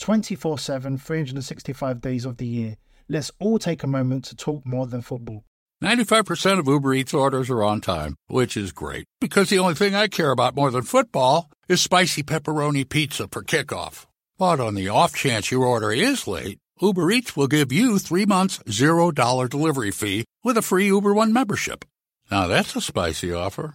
24 7, 365 days of the year. Let's all take a moment to talk more than football. 95% of Uber Eats orders are on time, which is great because the only thing I care about more than football is spicy pepperoni pizza for kickoff. But on the off chance your order is late, Uber Eats will give you three months, $0 delivery fee with a free Uber One membership. Now that's a spicy offer.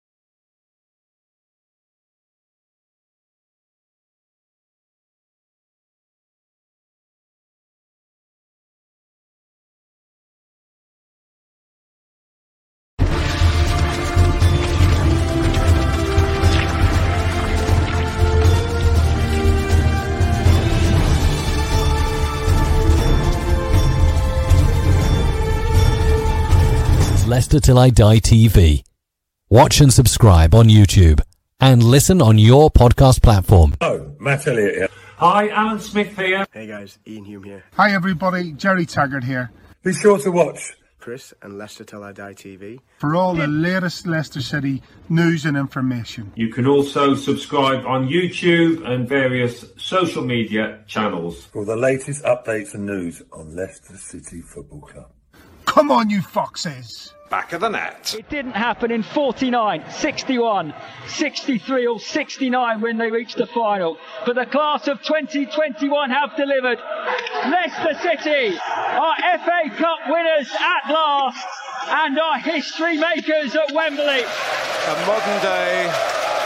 Leicester Till I Die TV. Watch and subscribe on YouTube and listen on your podcast platform. Oh, Matt Elliott here. Hi, Alan Smith here. Hey guys, Iain Hume here. Hi everybody, Gerry Taggart here. Be sure to watch Chris and Leicester Till I Die TV for all the latest Leicester City news and information. You can also subscribe on YouTube and various social media channels for the latest updates and news on Leicester City Football Club. Come on, you foxes! Back of the net. It didn't happen in 49, 61, 63 or 69 when they reached the final. But the class of 2021 have delivered. Leicester City are FA Cup winners at last and are history makers at Wembley. A modern day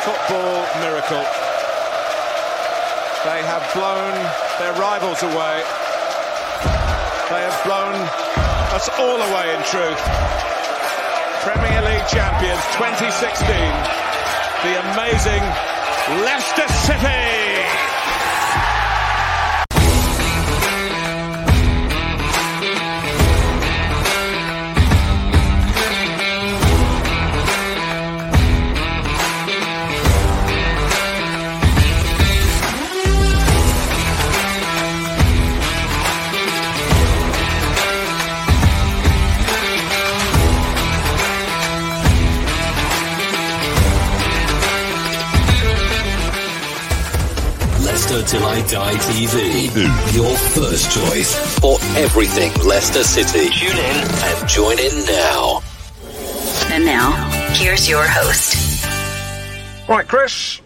football miracle. They have blown their rivals away. They have blown us all away in truth. Premier League champions 2016, the amazing Leicester City. Till I Die TV. Your first choice for everything Leicester City. Tune in and join in now. And now, here's your host. Right, Chris.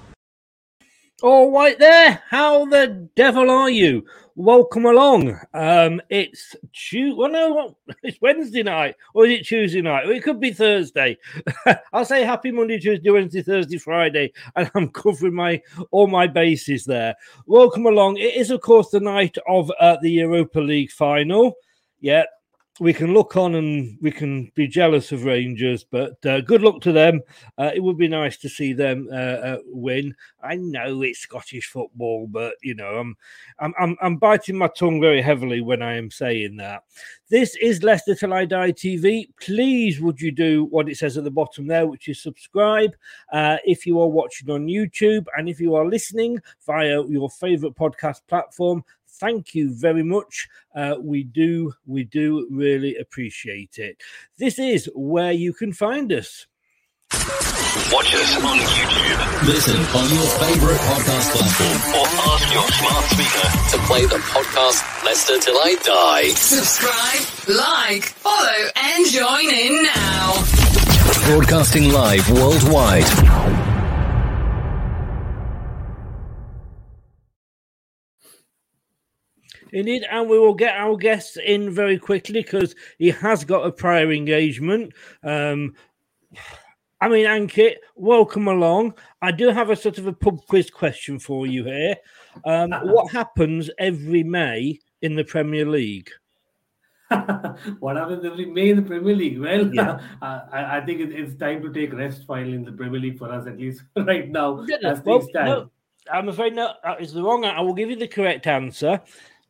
All right, there. How the devil are you? Welcome along. Um, it's Tuesday. Well, no, it's Wednesday night, or is it Tuesday night? Or it could be Thursday. I'll say Happy Monday, Tuesday, Wednesday, Thursday, Friday, and I'm covering my all my bases there. Welcome along. It is, of course, the night of uh, the Europa League final. Yeah, we can look on and we can be jealous of Rangers, but uh, good luck to them. Uh, it would be nice to see them uh, uh, win. I know it's Scottish football, but you know, I'm, I'm I'm I'm biting my tongue very heavily when I am saying that. This is Leicester Till I Die TV. Please, would you do what it says at the bottom there, which is subscribe uh, if you are watching on YouTube and if you are listening via your favorite podcast platform thank you very much. Uh, we do, we do really appreciate it. This is where you can find us. Watch us on YouTube. Listen on your favorite podcast platform or ask your smart speaker to play the podcast Leicester Till I Die. Subscribe, like, follow, and join in now. Broadcasting live worldwide. Indeed, and we will get our guests in very quickly because he has got a prior engagement. Um, I mean, Ankit, welcome along. I do have a sort of a pub quiz question for you here. Um, what happens every May in the Premier League? what happens every May in the Premier League? Well, yeah. I, I, think it's time to take rest finally in the Premier League for us, at least right now. Well, no, I'm afraid no, that is the wrong. I will give you the correct answer.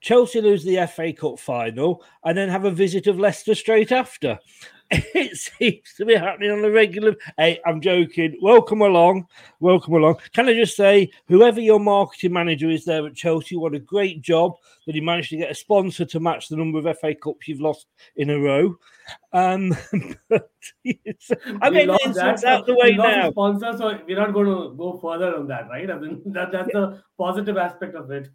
Chelsea lose the FA Cup final and then have a visit of Leicester straight after. It seems to be happening on a regular. Hey, I'm joking. Welcome along. Welcome along. Can I just say, whoever your marketing manager is there at Chelsea, what a great job that he managed to get a sponsor to match the number of FA Cups you've lost in a row. Um, but I mean, that's out the way now. Sponsor, so we're not going to go further on that, right? I mean, that, that's yeah. the positive aspect of it.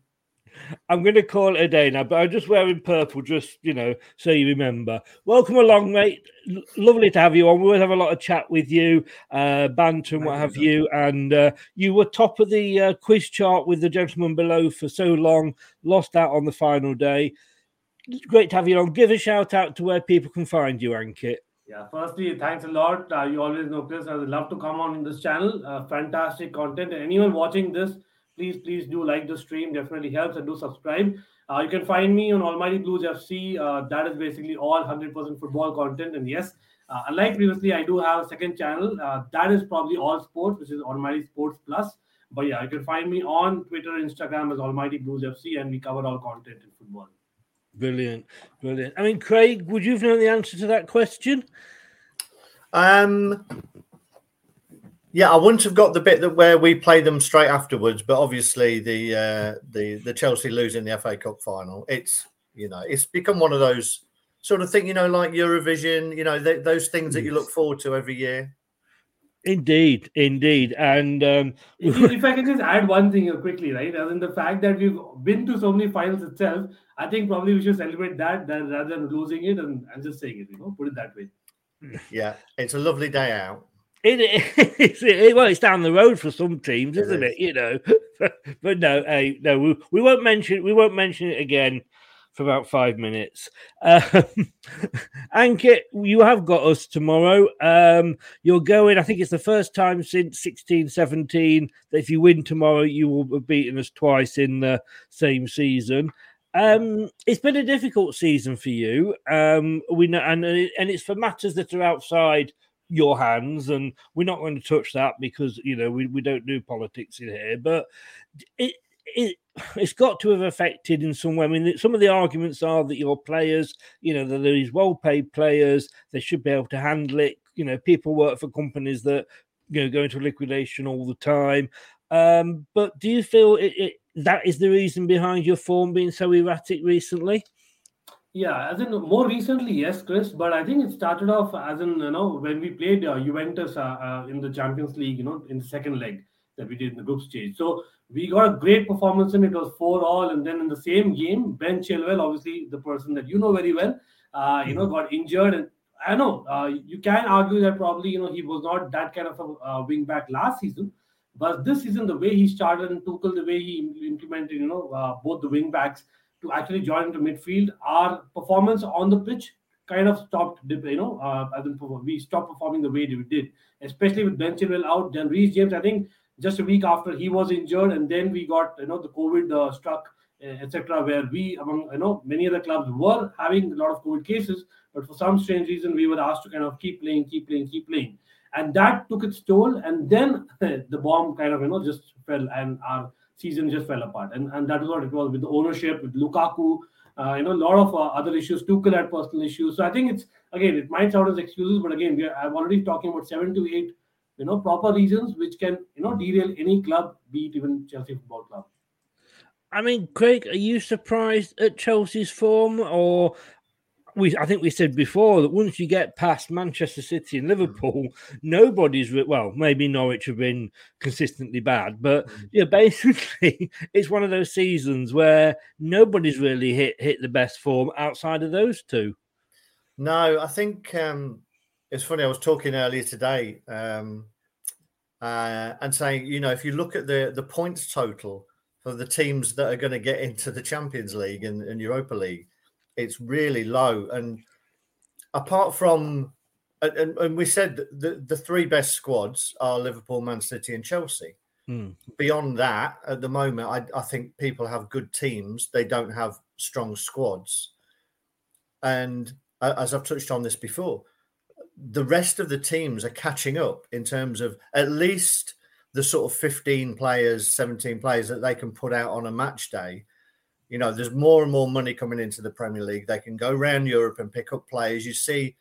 I'm going to call it a day now, but I'm just wearing purple, just you know, so you remember. Welcome along, mate. L- lovely to have you on. We'll have a lot of chat with you, uh, banter and what have you. And uh, you were top of the uh, quiz chart with the gentleman below for so long, lost out on the final day. Great to have you on. Give a shout out to where people can find you, Ankit. Yeah, firstly, thanks a lot. Uh, you always know, Chris. I would love to come on in this channel. Uh, fantastic content. And anyone watching this, please please do like the stream. Definitely helps and do subscribe. Uh, you can find me on almighty blues fc uh, that is basically all 100% football content. And yes uh, unlike previously i do have a second channel. Uh, that is probably all sports which is almighty sports plus. But yeah you can find me on twitter instagram as almighty blues fc and we cover all content in football. Brilliant. Brilliant. I mean craig would you have known the answer to that question? Um yeah, I wouldn't have got the bit that where we play them straight afterwards, but obviously the uh, the the Chelsea losing the FA Cup final, it's you know it's become one of those sort of thing, you know, like Eurovision, you know, th- those things that you look forward to every year. Indeed, indeed, and um... if, if, I can just add one thing quickly, right? As in the fact that we've been to so many finals itself, I think probably we should celebrate that, that rather than losing it and, and just saying it. You know, put it that way. Yeah, it's a lovely day out. It, it, it, well, it's down the road for some teams, isn't it? Is. You know, but no, hey, no, we, we won't mention we won't mention it again for about five minutes. Um, Ankit, you have got us tomorrow. Um, you're going, I think it's the first time since 16 17 that if you win tomorrow, you will have beaten us twice in the same season. Um, it's been a difficult season for you. Um, we know, and and it's for matters that are outside your hands, and we're not going to touch that because you know we, we don't do politics in here. But it it it's got to have affected in some way. I mean, some of the arguments are that your players, you know, that these well-paid players, they should be able to handle it. You know, people work for companies that you know go into liquidation all the time. Um, but do you feel it, it, that is the reason behind your form being so erratic recently? Yeah, as in more recently, yes, Chris. But I think it started off as in you know when we played uh, Juventus uh, uh, in the Champions League, you know, in the second leg that we did in the group stage. So we got a great performance and it was four all, and then in the same game, Ben Chilwell, obviously the person that you know very well, uh, you know, mm-hmm. got injured, and I know uh, you can argue that probably you know he was not that kind of a uh, wing back last season. But this season, the way he started and Tuchel, the way he implemented, you know, both the wing backs, to actually join into midfield. Our performance on the pitch kind of stopped, you know, uh, as in we stopped performing the way we did, especially with Ben Chilwell out. Then Reece James, I think just a week after he was injured, and then we got, you know, the COVID uh, struck, uh, etc., where we, among, you know, many other clubs were having a lot of COVID cases, but for some strange reason, we were asked to kind of keep playing, keep playing, keep playing, and that took its toll. And then the bomb kind of you know just fell, and our season just fell apart. And and that is what it was with the ownership, with Lukaku. Uh, you know, a lot of uh, other issues. Tuchel had personal issues. So I think it's again, it might sound as excuses, but again, we are, I'm already talking about seven to eight, you know, proper reasons which can you know derail any club, be it even Chelsea Football Club. I mean, Craig, are you surprised at Chelsea's form, or we? I think we said before that once you get past Manchester City and Liverpool, nobody's re- well. Maybe Norwich have been consistently bad, but yeah, basically, it's one of those seasons where nobody's really hit hit the best form outside of those two. No, I think um, it's funny. I was talking earlier today um, uh, and saying, you know, if you look at the the points total for the teams that are going to get into the Champions League and, and Europa League, it's really low. And apart from, and, and we said the, the three best squads are Liverpool, Man City, and Chelsea. Hmm. Beyond that, at the moment, I, I think people have good teams. They don't have strong squads. And uh, as I've touched on this before, the rest of the teams are catching up in terms of at least the sort of 15 players, 17 players that they can put out on a match day. You know, there's more and more money coming into the Premier League. They can go around Europe and pick up players. You see,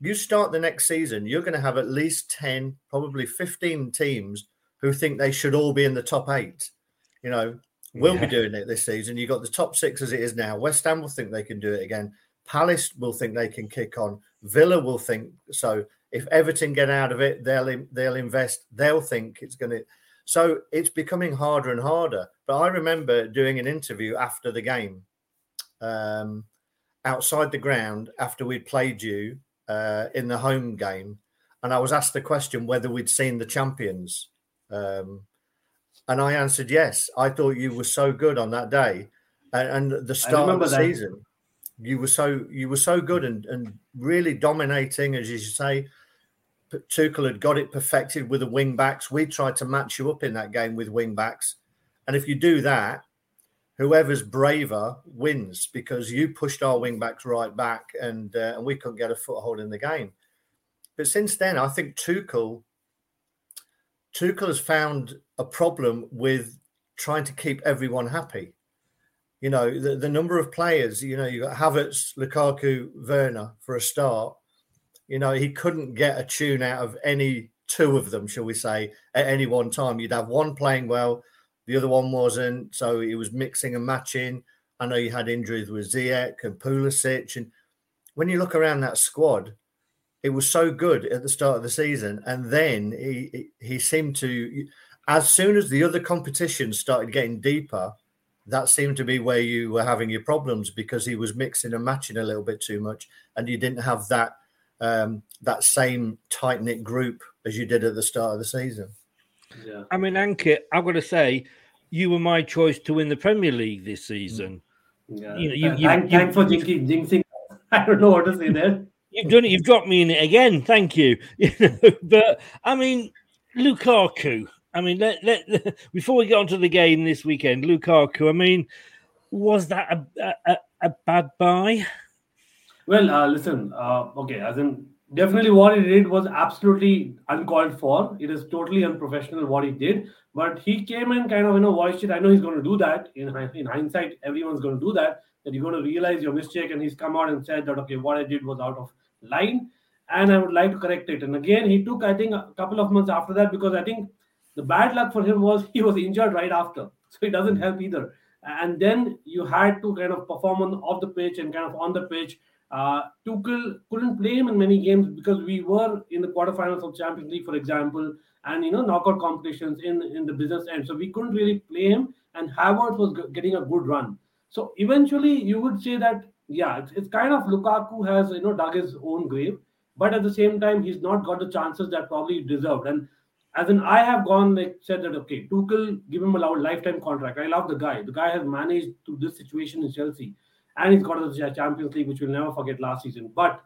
you start the next season, you're going to have at least 10, probably 15 teams who think they should all be in the top eight. You know, we'll Yeah. be doing it this season. You've got the top six as it is now. West Ham will think they can do it again. Palace will think they can kick on. Villa will think so. If Everton get out of it, they'll they'll invest. They'll think it's going to. So it's becoming harder and harder. But I remember doing an interview after the game, um, outside the ground after we'd played you uh, in the home game, and I was asked the question whether we'd seen the champions, um, and I answered yes. I thought you were so good on that day, and, and the start of the that. season you were so you were so good and, and really dominating, as you say. Tuchel had got it perfected with the wing backs. We tried to match you up in that game with wing backs, and if you do that, whoever's braver wins because you pushed our wing backs right back, and uh, and we couldn't get a foothold in the game. But since then, I think Tuchel Tuchel has found a problem with trying to keep everyone happy. You know, the, the number of players, you know, you've got Havertz, Lukaku, Werner for a start. You know, he couldn't get a tune out of any two of them, shall we say, at any one time. You'd have one playing well, the other one wasn't. So he was mixing and matching. I know you had injuries with Ziyech and Pulisic. And when you look around that squad, it was so good at the start of the season. And then he, he he seemed to, as soon as the other competitions started getting deeper, that seemed to be where you were having your problems because he was mixing and matching a little bit too much, and you didn't have that um, that same tight knit group as you did at the start of the season. Yeah. I mean, Ankit, I've got to say, you were my choice to win the Premier League this season. Yeah. You know, you, Uh, you, thank- you- thanks for jinxing, jinxing. I don't know what to say there. You've done it. You've dropped me in it again. Thank you. You know, but I mean, Lukaku. I mean, let, let, before we get onto the game this weekend, Lukaku. I mean, was that a a, a bad buy? Well, uh, listen, uh, okay, as in definitely what he did was absolutely uncalled for. It is totally unprofessional what he did. But he came and kind of you know voiced it. I know he's going to do that. In in hindsight, everyone's going to do that. That you're going to realize your mistake, and he's come out and said that okay, what I did was out of line, and I would like to correct it. And again, he took I think a couple of months after that because I think the bad luck for him was he was injured right after, so it doesn't help either. And then you had to kind of perform on off the pitch and kind of on the pitch. Uh, Tuchel couldn't play him in many games because we were in the quarterfinals of Champions League, for example, and you know knockout competitions in in the business end. So we couldn't really play him, and Havertz was getting a good run. So eventually, you would say that yeah, it's, it's kind of Lukaku has you know dug his own grave, but at the same time, he's not got the chances that probably he deserved. And as in, I have gone like said that okay, Tuchel give him a lifetime contract. I love the guy. The guy has managed to this situation in Chelsea, and he's got the Champions League, which we'll never forget last season. But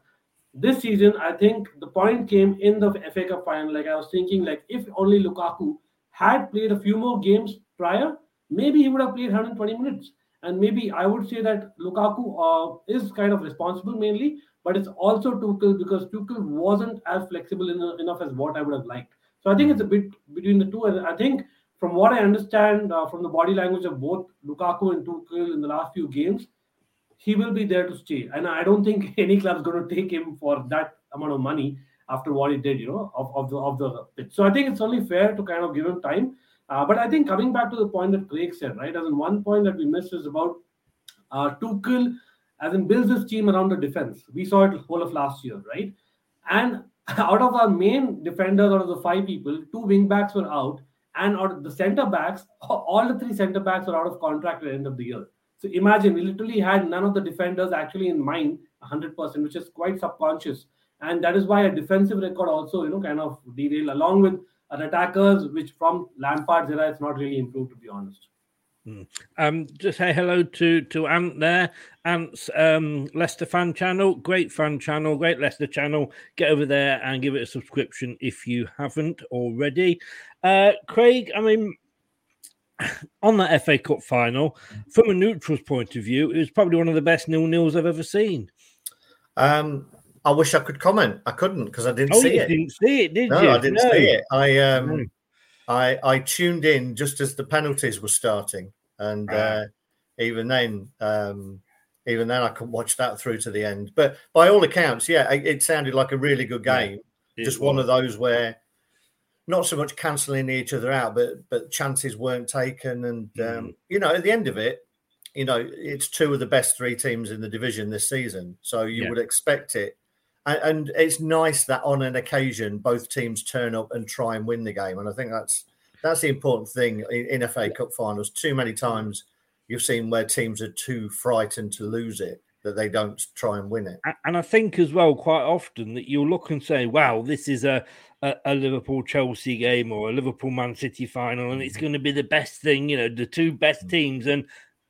this season, I think the point came in the FA Cup final. Like I was thinking, like if only Lukaku had played a few more games prior, maybe he would have played 120 minutes. And maybe I would say that Lukaku uh, is kind of responsible mainly, but it's also Tuchel because Tuchel wasn't as flexible in, enough as what I would have liked. So I think it's a bit between the two. And I think from what I understand uh, from the body language of both Lukaku and Tuchel in the last few games, he will be there to stay. And I don't think any club's going to take him for that amount of money after what he did, you know, of, of the of the pitch. So I think it's only fair to kind of give him time. Uh, but I think coming back to the point that Craig said, right, as in one point that we missed is about uh, Tuchel, as in builds his team around the defense. We saw it whole of last year, right? And out of our main defenders, out of the five people, two wing backs were out, and out of the centre backs, all the three centre backs were out of contract at the end of the year. So imagine we literally had none of the defenders actually in mind 100%, which is quite subconscious. And that is why a defensive record also, you know, kind of derail along with an attackers, which from Lampard's era, it's not really improved, to be honest. Mm. Um, just say hello to to Ant there. Ant's um, Leicester fan channel, great fan channel, great Leicester channel. Get over there and give it a subscription if you haven't already. Uh, Craig, I mean, on that FA Cup final, from a neutral's point of view, it was probably one of the best nil nils I've ever seen. Um, I wish I could comment. I couldn't because I didn't oh, see you it. Didn't see it, did no, you? I didn't No. see it. I um, No. I I tuned in just as the penalties were starting, and Ah. uh, even then, um, even then, I couldn't watch that through to the end. But by all accounts, yeah, it, it sounded like a really good game. it just one of those where not so much cancelling each other out, but but chances weren't taken, and Mm. um, you know, at the end of it, you know, it's two of the best three teams in the division this season, so you Yeah. would expect it. And, and it's nice that on an occasion both teams turn up and try and win the game, and I think that's that's the important thing in, in FA Cup finals. Too many times you've seen where teams are too frightened to lose it that they don't try and win it. And I think as well, quite often that you'll look and say, "Wow, this is a a, a Liverpool Chelsea game or a Liverpool Man City final, and it's mm-hmm. going to be the best thing." You know, the two best mm. teams, and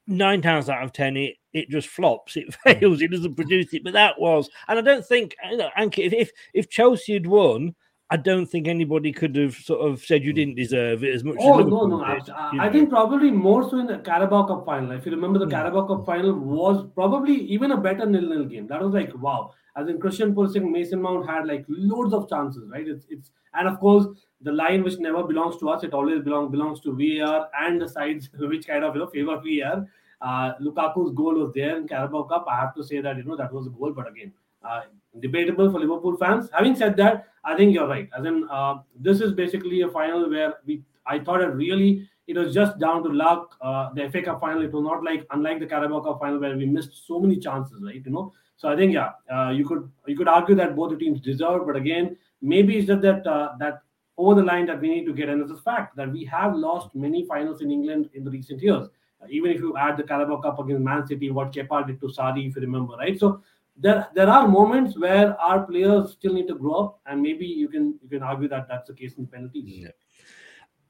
nine times out of ten, it it just flops. It mm. fails. It doesn't produce it. But that was, and I don't think, you know, Anki, if if, if Chelsea had won. I don't think anybody could have sort of said you didn't deserve it as much Oh as no, no. did, I, I think probably more so in the Carabao Cup final. If you remember, Hmm. the Carabao Cup final was probably even a better nil-nil game. That was like wow. As in Christian Pulisic, Mason Mount had like loads of chances, right? It's it's and of course the line which never belongs to us. It always belongs belongs to VAR and the sides which kind of you know favor VAR. Uh, Lukaku's goal was there in Carabao Cup. I have to say that you know that was a goal, but again, uh, debatable for Liverpool fans. Having said that, I think you're right. As in, uh, this is basically a final where we I thought it really it was just down to luck. Uh, the FA Cup final, it was not like unlike the Carabao Cup final where we missed so many chances, right? You know. So I think yeah, uh, you could you could argue that both the teams deserve, but again, maybe it's just that uh, that over the line that we need to get, and it's a fact that we have lost many finals in England in the recent years. Even if you add the Carabao Cup against Man City, what Kepa did to Sarri, if you remember, right? So there there are moments where our players still need to grow up, and maybe you can you can argue that that's the case in penalties.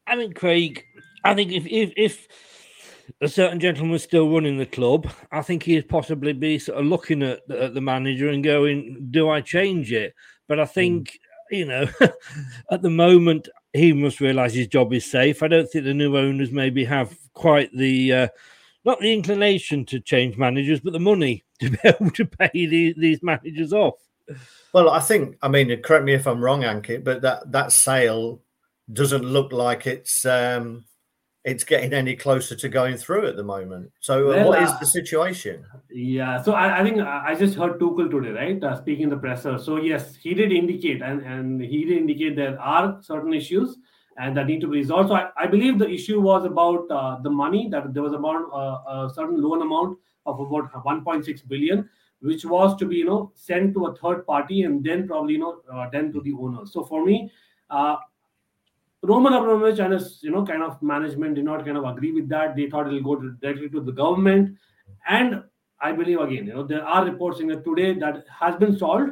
I mean, Craig, I think if if, if a certain gentleman was still running the club, I think he'd possibly be sort of looking at the, at the manager and going, "Do I change it?" But I think you know, at the moment, he must realise his job is safe. I don't think the new owners maybe have quite the uh, not the inclination to change managers, but the money to be able to pay the, these managers off. Well, I think I mean, correct me if I'm wrong, Ankit, but that that sale doesn't look like it's um it's getting any closer to going through at the moment. So, uh, Well, what is uh, the situation? Yeah, so I, I think I I just heard Tuchel today, right? Uh, speaking in the presser. So yes, he did indicate, and and he did indicate there are certain issues and that need to be resolved. So I, I believe the issue was about uh, the money that there was about uh, a certain loan amount of about 1.6 billion, which was to be you know sent to a third party and then probably you know uh, then to the owners. So for me. Uh, Roman Abramovich and his, you know, kind of management did not kind of agree with that. They thought it'll go directly to the government, and I believe again, you know, there are reports in that today that has been solved.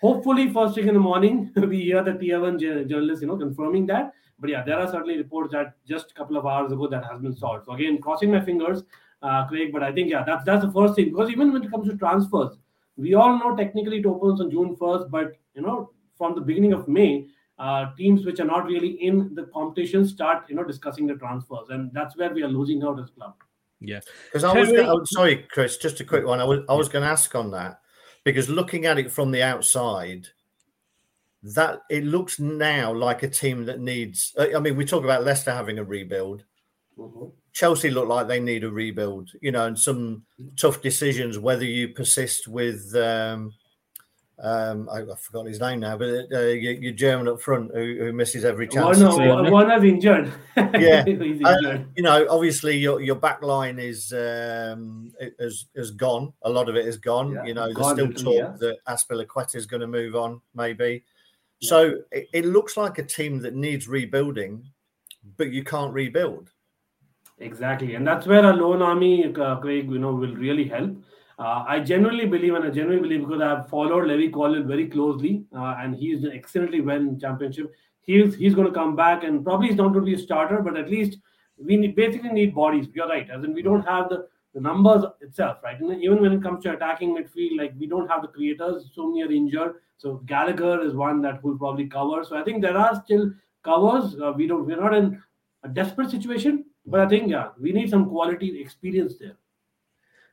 Hopefully, first thing in the morning, we hear the tier one jour- journalists, you know, confirming that. But yeah, there are certainly reports that just a couple of hours ago that has been solved. So again, crossing my fingers, uh, Craig. But I think yeah, that's that's the first thing because even when it comes to transfers, we all know technically it opens on June first, but you know, from the beginning of May uh, teams which are not really in the competition start you know discussing the transfers and that's where we are losing out as club Yeah, because I was. Terry- Gonna, oh, sorry, Chris. Just a quick one. I was. I was going to ask on that because looking at it from the outside, that it looks now like a team that needs. Uh, I mean, we talk about Leicester having a rebuild. Mm-hmm. Chelsea look like they need a rebuild, you know, and some mm-hmm. tough decisions whether you persist with. Um, um, I, I've forgotten his name now, but uh, your, your German up front who, who misses every chance. One, one is injured. yeah, He's Uh, injured. you know, obviously your your back line is um, has has gone. A lot of it is gone. Yeah, you know, there's still talk yeah. that Azpilicueta is going to move on, maybe. So it, it looks like a team that needs rebuilding, but you can't rebuild. Exactly, and that's where a loan army, uh, Craig, you know, will really help. Uh, I genuinely believe, and I genuinely believe because I've followed Levi Colwill very closely, uh, and he's excellently well in championship. He's he's going to come back, and probably he's not going to be a starter, but at least we need, basically need bodies. You're right, as in we don't have the, the numbers itself, right? And even when it comes to attacking midfield, like we don't have the creators. So many are injured. So Gallagher is one that will probably cover. So I think there are still covers. Uh, we don't. We're not in a desperate situation, but I think yeah, we need some quality experience there.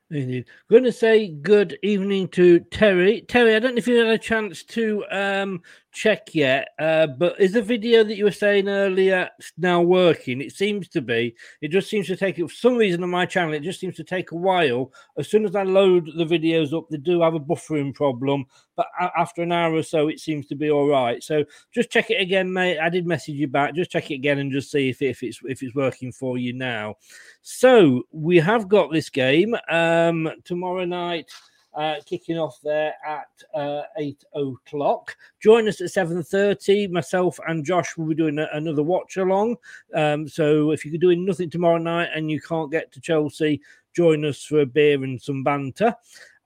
Indeed. Going to say good evening to Terry. Terry, I don't know if you had a chance to um, check yet, uh, but is the video that you were saying earlier now working? It seems to be. It just seems to take, for some reason on my channel, it just seems to take a while. As soon as I load the videos up, they do have a buffering problem, but after an hour or so, it seems to be all right. So just check it again, mate. I did message you back. Just check it again and just see if, if it's if it's working for you now. So we have got this game um, tomorrow night. Uh, kicking off there at uh, eight o'clock. Join us at seven thirty. Myself and Josh will be doing a, another watch along. Um, so if you're doing nothing tomorrow night and you can't get to Chelsea, join us for a beer and some banter.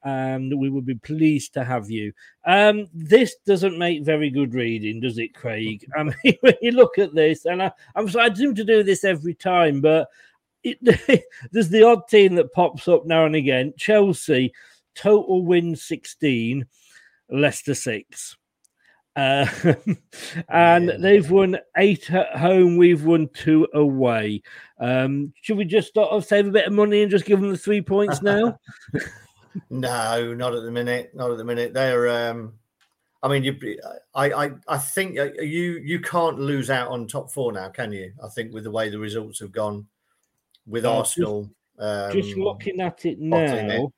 And we will be pleased to have you. Um, this doesn't make very good reading, does it, Craig? I mean, when you look at this, and I, I'm so I seem to do this every time, but it, there's the odd team that pops up now and again. Chelsea total win 16, Leicester 6. Uh, and they've won eight at home. We've won two away. Um, should we just sort of save a bit of money and just give them the three points now? No, not at the minute. Not at the minute. They're. Um, I mean, you. I. I. I think uh, you. You can't lose out on top four now, can you? I think with the way the results have gone with Arsenal. um, just looking at it now.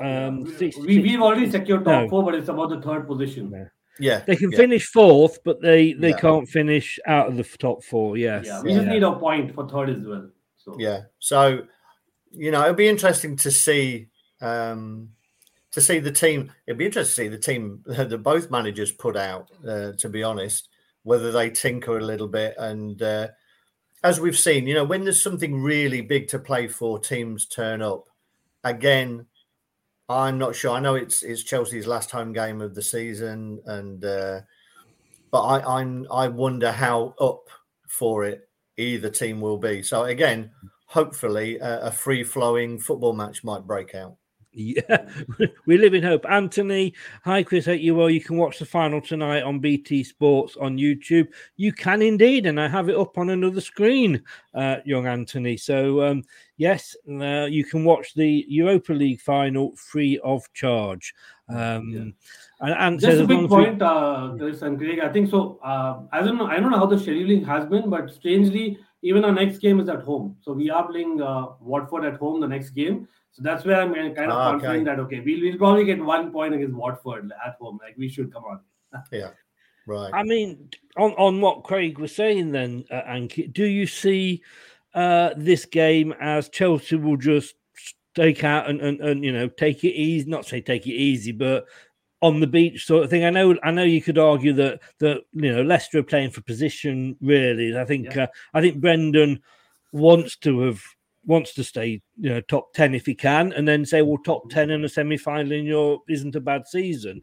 Um, We, we've already secured top No. four, but it's about the third position. Yeah, They can yeah. finish fourth, but they they Yeah. can't finish out of the top four. Yes. Yeah, we just need a point for third as well. So Yeah. So, you know, it'll be interesting to see um to see the team. It'd be interesting to see the team that both managers put out. Uh, to be honest, whether they tinker a little bit and. Uh, as we've seen, you know, when there's something really big to play for, teams turn up. Again, I'm not sure. I know it's it's Chelsea's last home game of the season, and uh, but I I'm I wonder how up for it either team will be. So again, hopefully a, a free flowing football match might break out. Yeah, we live in hope. Anthony, hi Chris, hope you well. You can watch the final tonight on BT Sports on YouTube. You can indeed, and I have it up on another screen, uh, young Anthony. So um, yes, uh, you can watch the Europa League final free of charge. Um, and, and Just says a as quick we- point, uh, Chris and Craig. I think so. Uh, I don't know. I don't know how the scheduling has been, but strangely, even our next game is at home. So we are playing uh, Watford at home the next game. So that's where I'm kind of Ah, confident okay. that okay, we'll, we'll probably get one point against Watford at home. Like we should come on. Yeah, right. I mean, on, on what Craig was saying, then, uh, Anki, do you see uh, this game as Chelsea will just take out and, and, and you know take it easy? Not say take it easy, but on the beach sort of thing. I know, I know, you could argue that that you know Leicester are playing for position. Really, I think uh, I think Brendan wants to have wants to stay you know top 10 if he can and then say well top 10 in a semi-final in your isn't a bad season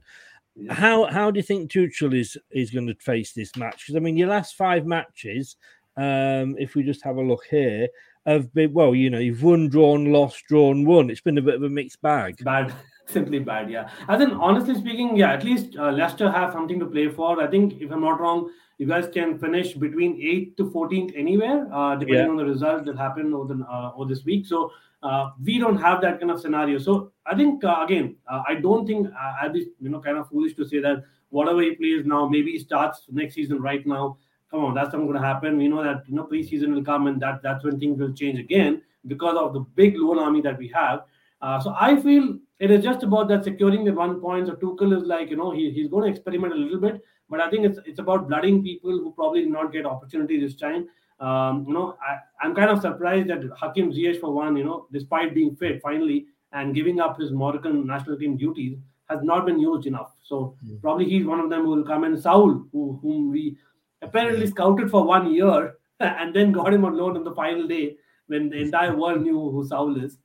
how how do you think Tuchel is is going to face this match? Because I mean, your last five matches, um, if we just have a look here, have been well. You know, you've won, drawn, lost, drawn, won. It's been a bit of a mixed bag. Bad, simply bad. Yeah. As in, honestly speaking, yeah, at least uh, Leicester have something to play for. I think, if I'm not wrong, you guys can finish between 8th to 14th anywhere, uh, depending Yeah. on the results that happen over, the, uh, over this week. So uh, we don't have that kind of scenario. So I think uh, again, uh, I don't think uh, I'd be you know kind of foolish to say that whatever he plays now, maybe he starts next season right now. Come on, that's not going to happen. We know that you know preseason will come and that that's when things will change again because of the big loan army that we have. Uh, so I feel it is just about that securing the one point. So Tuchel is like you know he, he's going to experiment a little bit, but I think it's it's about blooding people who probably did not get opportunity this time. Um, you know, I, I'm kind of surprised that Hakim Ziyech, for one, you know, despite being fit finally and giving up his Moroccan national team duties, has not been used enough. So probably he's one of them who will come in. Saul, who, whom we apparently scouted for one year and then got him on loan on the final day when the entire world knew who Saul is.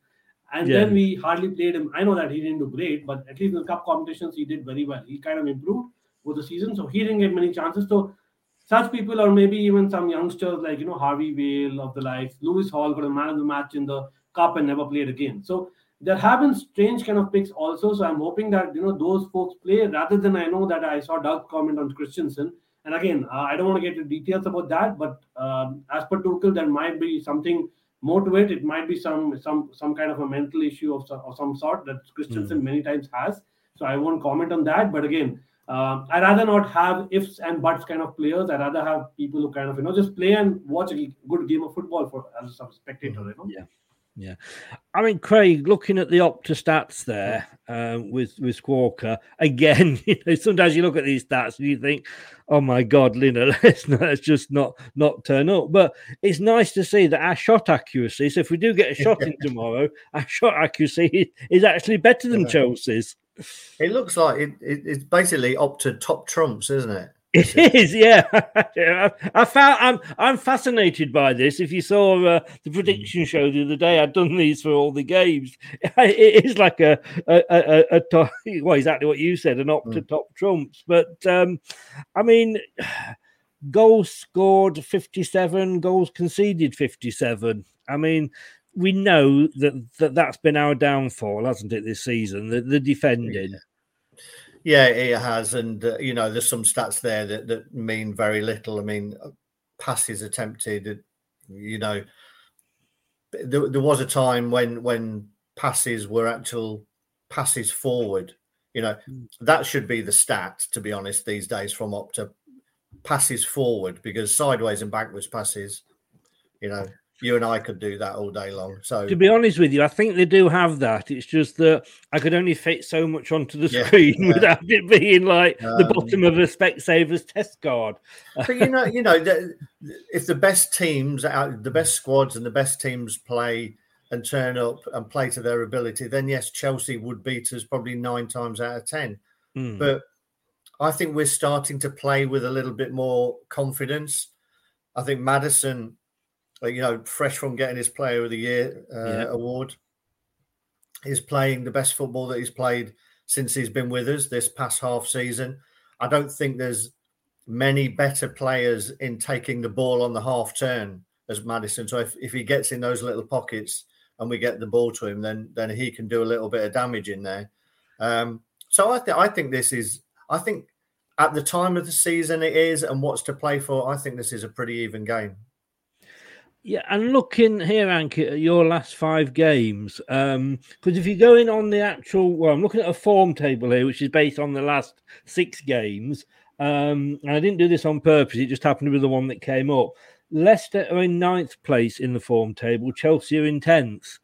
And Yeah. then we hardly played him. I know that he didn't do great, but at least in the cup competitions, he did very well. He kind of improved over the season, so he didn't get many chances. So such people, or maybe even some youngsters like you know Harvey Vale of the likes, Lewis Hall got a man of the match in the cup and never played again. So there have been strange kind of picks also. So I'm hoping that you know those folks play rather than I know that I saw Doug comment on Christensen. And again, uh, I don't want to get into details about that, but um, as per Tuchel, there might be something more to it. It might be some some some kind of a mental issue of, of some sort that Christensen many times has. So I won't comment on that. But again, uh, I rather not have ifs and buts kind of players. I rather have people who kind of you know just play and watch a good game of football for as a spectator. You know. Yeah. Yeah, I mean, Craig, looking at the Opta stats there um, with with Squawka again, you know, sometimes you look at these stats and you think, "Oh my God, Lina, let's, not, let's just not not turn up." But it's nice to see that our shot accuracy. So if we do get a shot in tomorrow, our shot accuracy is actually better than Yeah. Chelsea's. It looks like it, it, it's basically up to top trumps, isn't it? It is, yeah. I, found I'm I'm fascinated by this. If you saw uh, the prediction show the other day, I'd done these for all the games. It is like a a, a, a top, well, exactly what you said, an Opta top trumps. But um, I mean, goals scored fifty seven, goals conceded fifty seven. I mean. We know that, that that's been our downfall, hasn't it, this season? The, the defending. Yeah, it has, and uh, you know, there's some stats there that, that mean very little. I mean, uh, passes attempted, uh, you know, there, there was a time when when passes were actual passes forward. You know, that should be the stat, to be honest, these days from Opta passes forward because sideways and backwards passes, you know, you and I could do that all day long. So To be honest with you, I think they do have that. It's just that I could only fit so much onto the Yeah, screen yeah. without it being like the Um, bottom of a Specsaver's test card. but you know, you know, the, if the best teams out, the best squads and the best teams play and turn up and play to their ability, then yes, Chelsea would beat us probably nine times out of ten. Hmm. But I think we're starting to play with a little bit more confidence. I think Madison, uh, you know, fresh from getting his Player of the Year uh, Yeah. award, is playing the best football that he's played since he's been with us this past half season. I don't think there's many better players in taking the ball on the half turn as Madison. So if, if he gets in those little pockets and we get the ball to him, then then he can do a little bit of damage in there. Um, so I think I think this is I think at the time of the season it is, and what's to play for. I think this is a pretty even game. Yeah, and looking here, Anki, at your last five games, because if you go in on the actual, well, I'm looking at a form table here, which is based on the last six games. Um, and I didn't do this on purpose; it just happened to be the one that came up. Leicester are in ninth place in the form table. Chelsea are in tenth.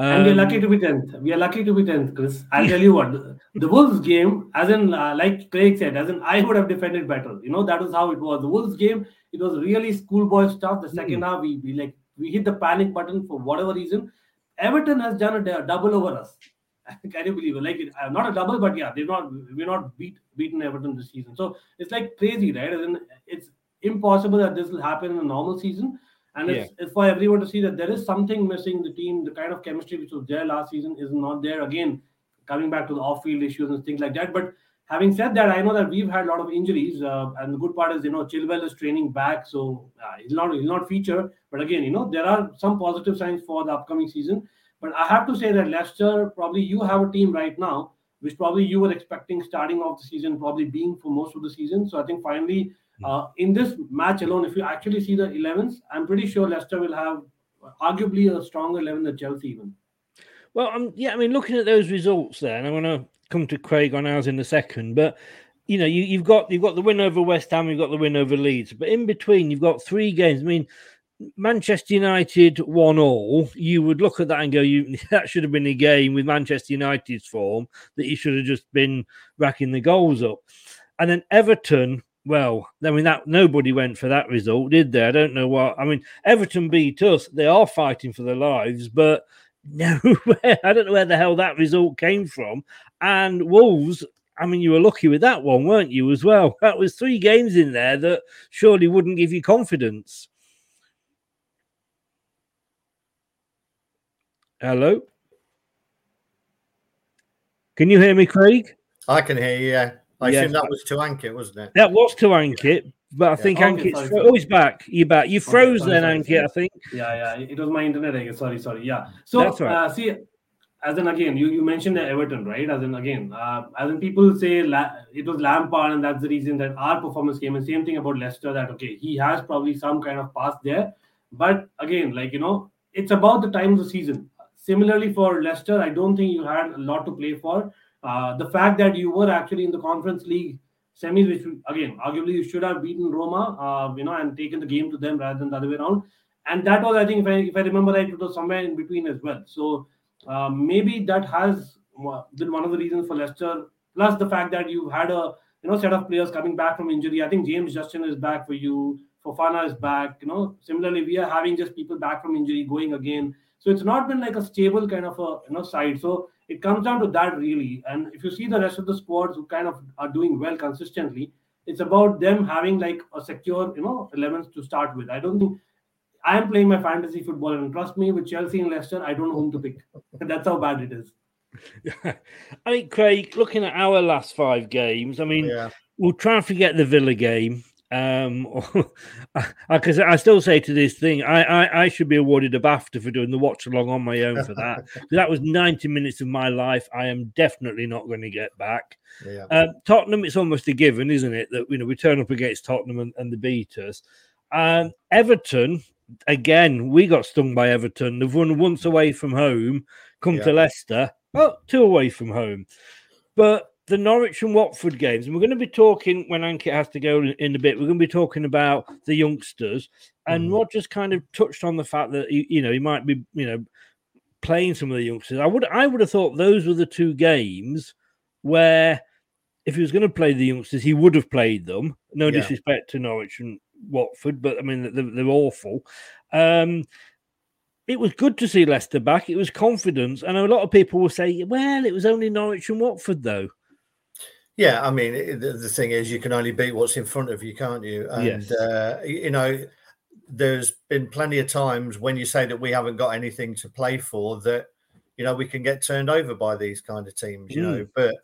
And we're Um, lucky to be 10th. We are lucky to be 10th, Chris. I'll tell you what, the, the Wolves game, as in, uh, like Craig said, as in, I would have defended better. You know, that was how it was. The Wolves game, it was really schoolboy stuff. The second half, we, we like, we hit the panic button for whatever reason. Everton has done a double over us. Can you believe it? Like, it, uh, not a double, but yeah, they've not, we're not beat, beaten Everton this season. So it's like crazy, right? As in, it's impossible that this will happen in a normal season. And it's, it's for everyone to see that there is something missing. The team, the kind of chemistry which was there last season, is not there. Again, coming back to the off-field issues and things like that. But having said that, I know that we've had a lot of injuries, uh, and the good part is, you know, Chilwell is training back, so uh, he'll not he'll not feature. But again, you know, there are some positive signs for the upcoming season. But I have to say that Leicester, probably you have a team right now, which probably you were expecting starting off the season, probably being for most of the season. So I think finally Uh, in this match alone, if you actually see the 11s, I'm pretty sure Leicester will have arguably a stronger 11 than Chelsea even. Well, um, yeah, I mean, looking at those results there, and I'm going to come to Craig on ours in a second, but you know, you, you've got you've got the win over West Ham, you've got the win over Leeds, but in between, you've got three games. I mean, Manchester United one all. You would look at that and go, "You that should have been a game with Manchester United's form that you should have just been racking the goals up." And then Everton well, I mean that nobody went for that result, did they? I don't know what. I mean, Everton beat us. They are fighting for their lives, but nowhere. I don't know where the hell that result came from. And Wolves. I mean, you were lucky with that one, weren't you, as well? That was three games in there that surely wouldn't give you confidence. Hello? Can you hear me, Craig? I can hear you. Yeah. I Yes. assume that was to Ankit, wasn't it? That was to Ankit, but I Yeah. think Okay, Ankit's fro- sorry. oh, he's back. You're back. You froze sorry, then, sorry, Ankit, I think. Yeah, yeah. It was my internet. I guess. Sorry, sorry. Yeah. So, That's all right. uh, see, as in again, you, you mentioned the Everton, right? As in again, uh, as in people say La- it was Lampard, and that's the reason that our performance came. And same thing about Leicester. That okay, he has probably some kind of past there, but again, like you know, it's about the time of the season. Similarly for Leicester, I don't think you had a lot to play for. Uh, the fact that you were actually in the Conference League semis, which again, arguably you should have beaten Roma, uh, you know, and taken the game to them rather than the other way around. And that was, I think, if I, if I remember right, it was somewhere in between as well. So uh, maybe that has been one of the reasons for Leicester. Plus the fact that you've had a you know set of players coming back from injury. I think James Justin is back for you. Fofana is back. You know, similarly, we are having just people back from injury going again. So it's not been like a stable kind of a you know side. So it comes down to that really. And if you see the rest of the squads who kind of are doing well consistently, it's about them having like a secure you know 11s to start with. I don't think I am playing my fantasy football, and trust me, with Chelsea and Leicester, I don't know whom to pick. That's how bad it is. Yeah. I mean, Craig, looking at our last five games, I mean, Yeah. we'll try and forget the Villa game. Um, because I still say to this thing, I, I I should be awarded a BAFTA for doing the watch along on my own for that. that was ninety minutes of my life. I am definitely not going to get back. Yeah. Um, Tottenham, it's almost a given, isn't it? That you know we turn up against Tottenham and, and the beaters. us. Um, Everton, again, we got stung by Everton. They've won once away from home, come to Yeah. Leicester, oh, two away from home. But the Norwich and Watford games, and we're going to be talking when Ankit has to go in, in a bit. We're going to be talking about the youngsters, and. Rod just kind of touched on the fact that he, you know he might be you know playing some of the youngsters. I would I would have thought those were the two games where if he was going to play the youngsters, he would have played them. No Yeah. disrespect to Norwich and Watford, but I mean they're, they're awful. Um, it was good to see Leicester back. It was confidence, and a lot of people will say, "Well, it was only Norwich and Watford, though." Yeah, I mean, it- the, the thing is, you can only beat what's in front of you, can't you? And Yes. uh, you know, there's been plenty of times when you say that we haven't got anything to play for, that you know we can get turned over by these kind of teams. You know, but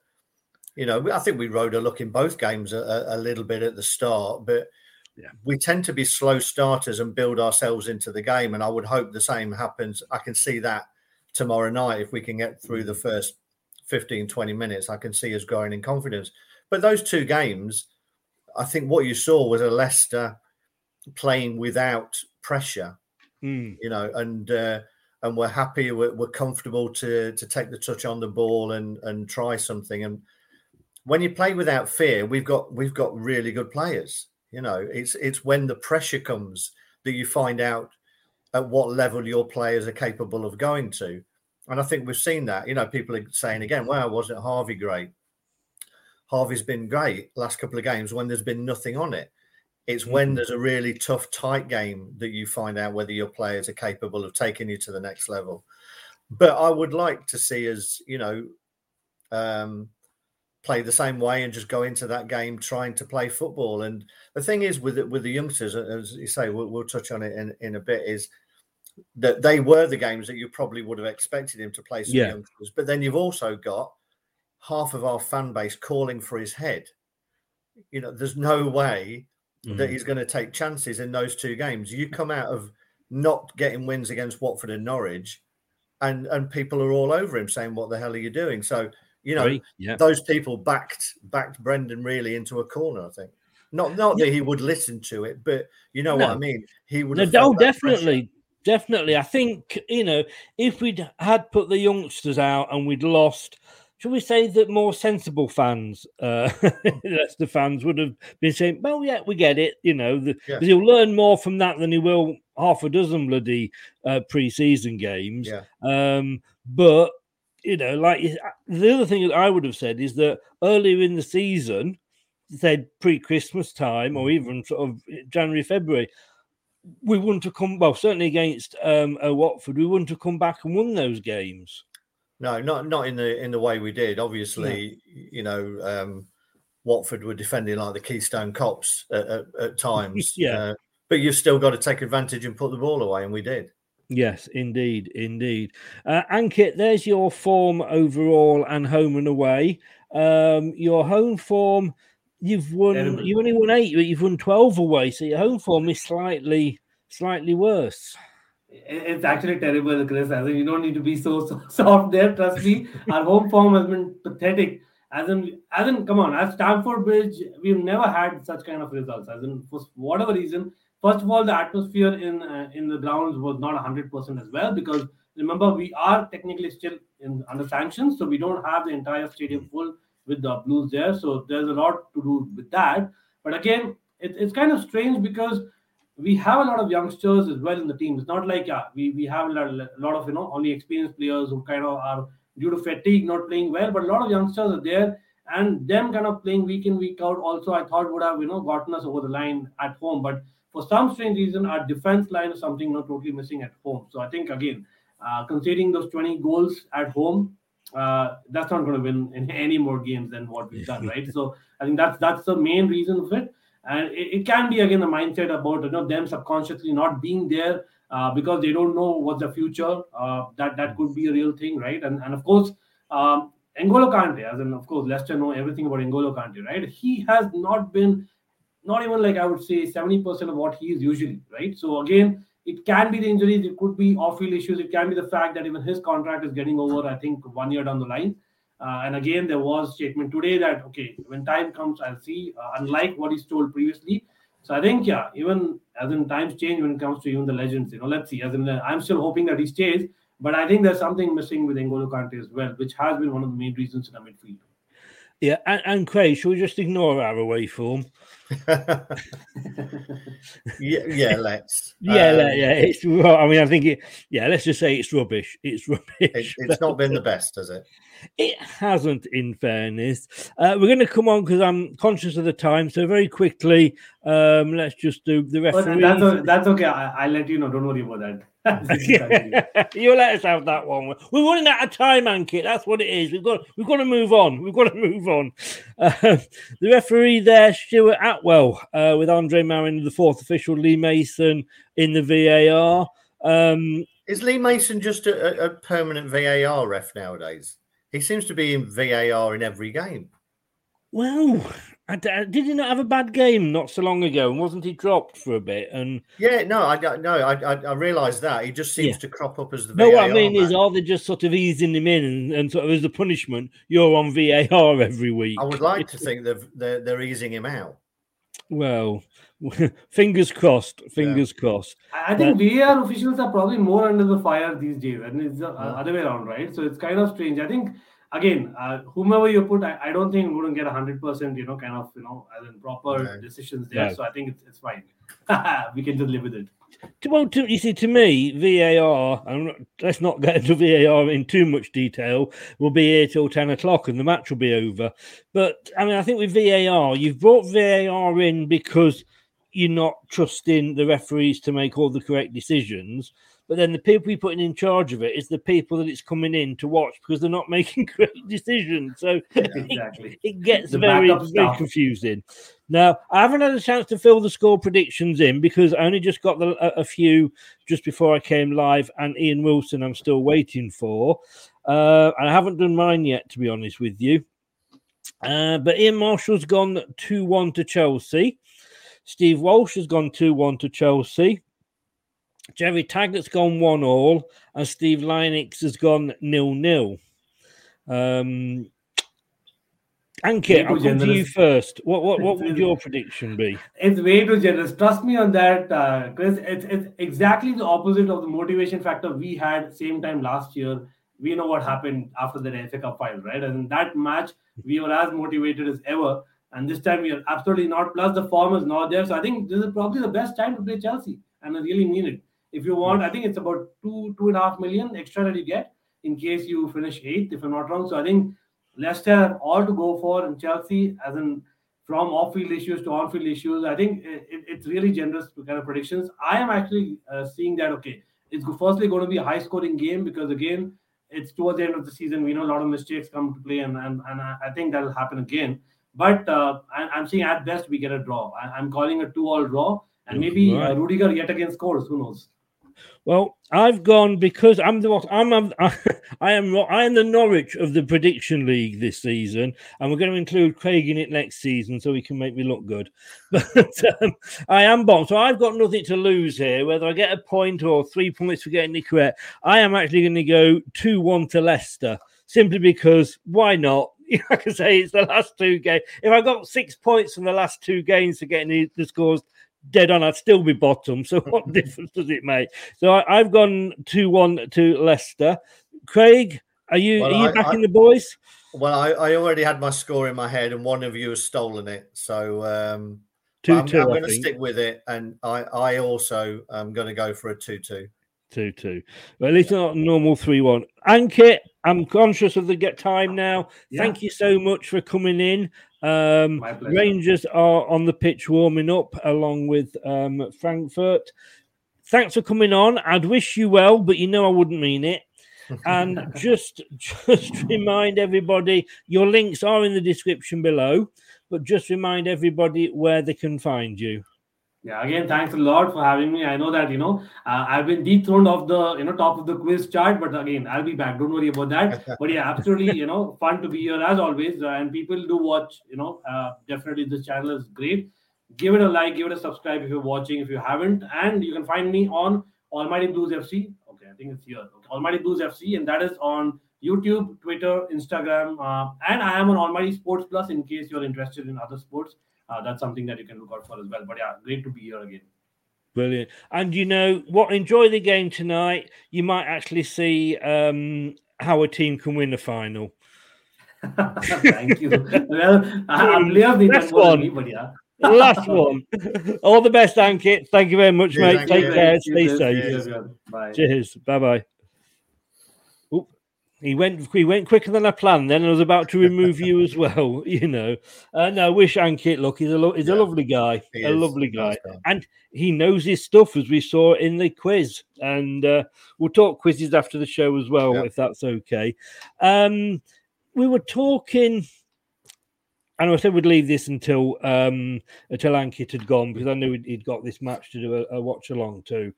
you know, I think we rode a look in both games a, a- a little bit at the start, but we tend to be slow starters and build ourselves into the game. And I would hope the same happens. I can see that tomorrow night if we can get through the first 15, 20 minutes. I can see us growing in confidence. But those two games, I think what you saw was a Leicester playing without pressure, Mm. you know, and uh, and we're happy, we're, we're comfortable to to take the touch on the ball and and try something. And when you play without fear, we've got we've got really good players. You know, it's it's when the pressure comes that you find out at what level your players are capable of going to. And I think we've seen that. You know, people are saying again, "Well, wasn't Harvey great?" Harvey's been great last couple of games when there's been nothing on it. It's when there's a really tough, tight game that you find out whether your players are capable of taking you to the next level. But I would like to see us, you know, um, play the same way and just go into that game trying to play football. And the thing is with with the youngsters, as you say, we'll, we'll touch on it in, in a bit, is that they were the games that you probably would have expected him to play some Yeah. youngsters. But then you've also got half of our fan base calling for his head. You know, there's no way that Mhm. he's going to take chances in those two games. You come out of not getting wins against Watford and Norwich, and and people are all over him saying, "What the hell are you doing?" So you know, Right, yeah. those people backed backed Brendan really into a corner. I think Not not that he would listen to it, but you know what I mean. He would. No, oh, definitely, definitely. I think you know if we'd had put the youngsters out and we'd lost, shall we say that more sensible fans, uh, Leicester fans, would have been saying, "Well, yeah, we get it," you know, the, Yeah. he'll learn more from that than he will half a dozen bloody uh, pre-season games. Yeah. Um, but you know, like the other thing that I would have said is that earlier in the season, said pre-Christmas time or even sort of January, February, we wouldn't have come well, certainly against um uh, Watford, we wouldn't have come back and won those games. No, not not in the in the way we did. Obviously, you know, um, Watford were defending like the Keystone Cops at, at, at times. Yeah. uh, but you've still got to take advantage and put the ball away, and we did. Yes, indeed, indeed. Uh, Ankit, there's your form overall and home and away. Um, your home form, you've won. Terrible. You only won eight, but you've won twelve away. So your home form is slightly, slightly worse. It's actually terrible, Chris. As in, you don't need to be so, so soft there. Trust me, our home form has been pathetic. As in, as in, come on, at Stamford Bridge, we've never had such kind of results. As in, for whatever reason, first of all, the atmosphere in uh, in the grounds was not hundred percent as well because remember we are technically still in under sanctions, so we don't have the entire stadium full with the Blues there. So there's a lot to do with that. But again, it, it's kind of strange because we have a lot of youngsters as well in the team. It's not like yeah, we, we have a lot, of you know only experienced players who kind of are due to fatigue not playing well, but a lot of youngsters are there and them kind of playing week in week out. Also, I thought would have you know gotten us over the line at home, but for some strange reason, our defense line is something not totally missing at home. So I think again, uh, conceding those 20 goals at home, uh, that's not going to win in any more games than what we've done, right? So I think that's that's the main reason of it and it, it can be again the mindset about you know them subconsciously not being there uh, because they don't know what's the future. Uh, that that could be a real thing, right? And and of course, um, N'Golo Kante, as in of course Leicester know everything about N'Golo Kante, right? He has not been, not even like I would say seventy percent of what he is usually, right? So again. It can be the injuries, it could be off-field issues, it can be the fact that even his contract is getting over, I think, one year down the line. Uh, and again, there was statement today that okay, when time comes, I'll see. Uh, unlike what he's told previously, so I think yeah, even as in times change when it comes to even the legends, you know, let's see. As in, uh, I'm still hoping that he stays, but I think there's something missing with N'Golo Kante as well, which has been one of the main reasons in the midfield. Yeah, and, and Craig, should we just ignore our away form? Yeah, yeah, let's. Yeah, Um, le- yeah. It's well, I mean, I think it. Yeah, let's just say it's rubbish. It's rubbish. It, it's not been the best, has it? It hasn't, in fairness. Uh, we're going to come on because I'm conscious of the time. So very quickly, um, let's just do the But referee. that's, that's okay. I, I'll let you know. Don't worry about that. you let us have that one. We're running out of time, Ankit. That's what it is. We've got we've got to move on. We've got to move on. Uh, the referee there, Stuart Atwell, uh, with Andre Marriner, the fourth official, Lee Mason in the VAR. Um, Is Lee Mason just a, a- a permanent VAR ref nowadays? He seems to be in VAR in every game. well, I d- uh, did he not have a bad game not so long ago? And wasn't he dropped for a bit? And Yeah, no, I don't- no, I I, I realise that he just seems Yeah. to crop up as the no, VAR. what I mean is, man. are they just sort of easing him in and, and sort of as a punishment, you're on VAR every week? I would like to think they've, they're they're easing him out. Well, fingers crossed. Fingers crossed. I I think VAR officials are probably more under the fire these days, and it's the Yeah. other way around, right? So it's kind of strange. I think again, uh, whomever you put, I, I don't think we wouldn't get hundred percent, you know, kind of, you know, as in proper No. decisions there. No. So I think it's, it's fine. we can just live with it. To- Well, to, you see, to me, VAR, I'm not, let's not get into VAR in too much detail. We'll be here till 10 o'clock and the match will be over. But I mean, I think with VAR, you've brought VAR in because you're not trusting the referees to make all the correct decisions. But then the people you're putting in charge of it is the people that it's coming in to watch because they're not making correct decisions. So Exactly. it gets The very, very confusing. Now, I haven't had a chance to fill the score predictions in because I only just got the, a, a few just before I came live, and Ian Wilson I'm still waiting for. Uh, I haven't done mine yet, to be honest with you. Uh, but Ian Marshall's gone 2 1 to Chelsea. Steve Walsh has gone 2 1 to Chelsea. Gerry Taggart's gone 1 all. And Steve Lynex has gone nil nil. Um, Ankit, I'll come to you first. What what what would your prediction be? It's way too generous. Trust me on that, uh, Chris. It's, it's exactly the opposite of the motivation factor we had same time last year. We know what happened after the FA Cup final, right? And in that match, we were as motivated as ever. And this time we are absolutely not. Plus, the form is not there. So I think this is probably the best time to play Chelsea. And I really mean it. If you want, I think it's about two, two and a half million extra that you get in case you finish eighth, if I'm not wrong. So I think Leicester have all to go for, and Chelsea, as in from off-field issues to on-field issues, I think it, it- it's really generous kind of predictions. I am actually uh, seeing that okay, it's firstly going to be a high-scoring game because again, it's towards the end of the season. We know a lot of mistakes come to play, and and, and I I think that'll happen again. But uh, I, I'm seeing at best we get a draw. I, I'm calling a two-all draw, and maybe uh. Rudiger yet again scores. Who knows? Well, I've gone because I'm the I'm, I'm I am I am the Norwich of the prediction league this season, and we're going to include Craig in it next season so he can make me look good. But um, I am bottom, so I've got nothing to lose here. Whether I get a point or three points for getting it correct, I am actually going to go two one to Leicester simply because why not? Like I say, it's the last two games. If I got six points from the last two games getting the, the scores dead on, I'd still be bottom. So what difference does it make? So I, I've gone two one to Leicester. Craig, are you Well, are you I- back I- in the boys? Well, I, I already had my score in my head, and one of you has stolen it. So um, Two I'm, two, I'm going to stick with it, and I, I also am going to go for a two-two. Two two. two. Well, at least not normal three one. Ankit, I'm conscious of the get time now. Yeah. Thank you so much for coming in. Um, Rangers are on the pitch warming up along with um, Frankfurt. Thanks for coming on. I'd wish you well, but you know I wouldn't mean it. And just just remind everybody your links are in the description below, but just remind everybody where they can find you. Yeah, again, thanks a lot for having me. I know that you know uh, I've been dethroned off the you know top of the quiz chart, but again, I'll be back. Don't worry about that. but yeah, absolutely, you know, fun to be here as always. Uh, and people do watch. You know, uh, definitely this channel is great. Give it a like, give it a subscribe if you're watching. If you haven't, and you can find me on Almighty Blues FC. Okay, I think it's here. Okay, Almighty Blues FC, and that is on YouTube, Twitter, Instagram, uh, and I am on Almighty Sports Plus in case you're interested in other sports. Uh, that's something that you can look out for as well. But yeah, great to be here again. Brilliant. And you know what? Enjoy the game tonight. You might actually see um, how a team can win the final. Thank you. Well, I- I'm players need Last that more than one. me, yeah. Last one. All the best, Ankit. Thank you very much, Cheers, mate. Take you. care. Thank Stay you. safe. Cheers, man. Bye. Cheers. Bye bye. He went. He went quicker than I planned. Then I was about to remove you as well. You know. Uh, no, wish Ankit luck. He's a lo- he's a lovely guy. A is. lovely guy, and he knows his stuff, as we saw in the quiz. And uh, we'll talk quizzes after the show as well, if that's okay. Um, we were talking. And I said we'd leave this until um, until Ankit had gone because I knew he'd, got this match to do a, a watch along to.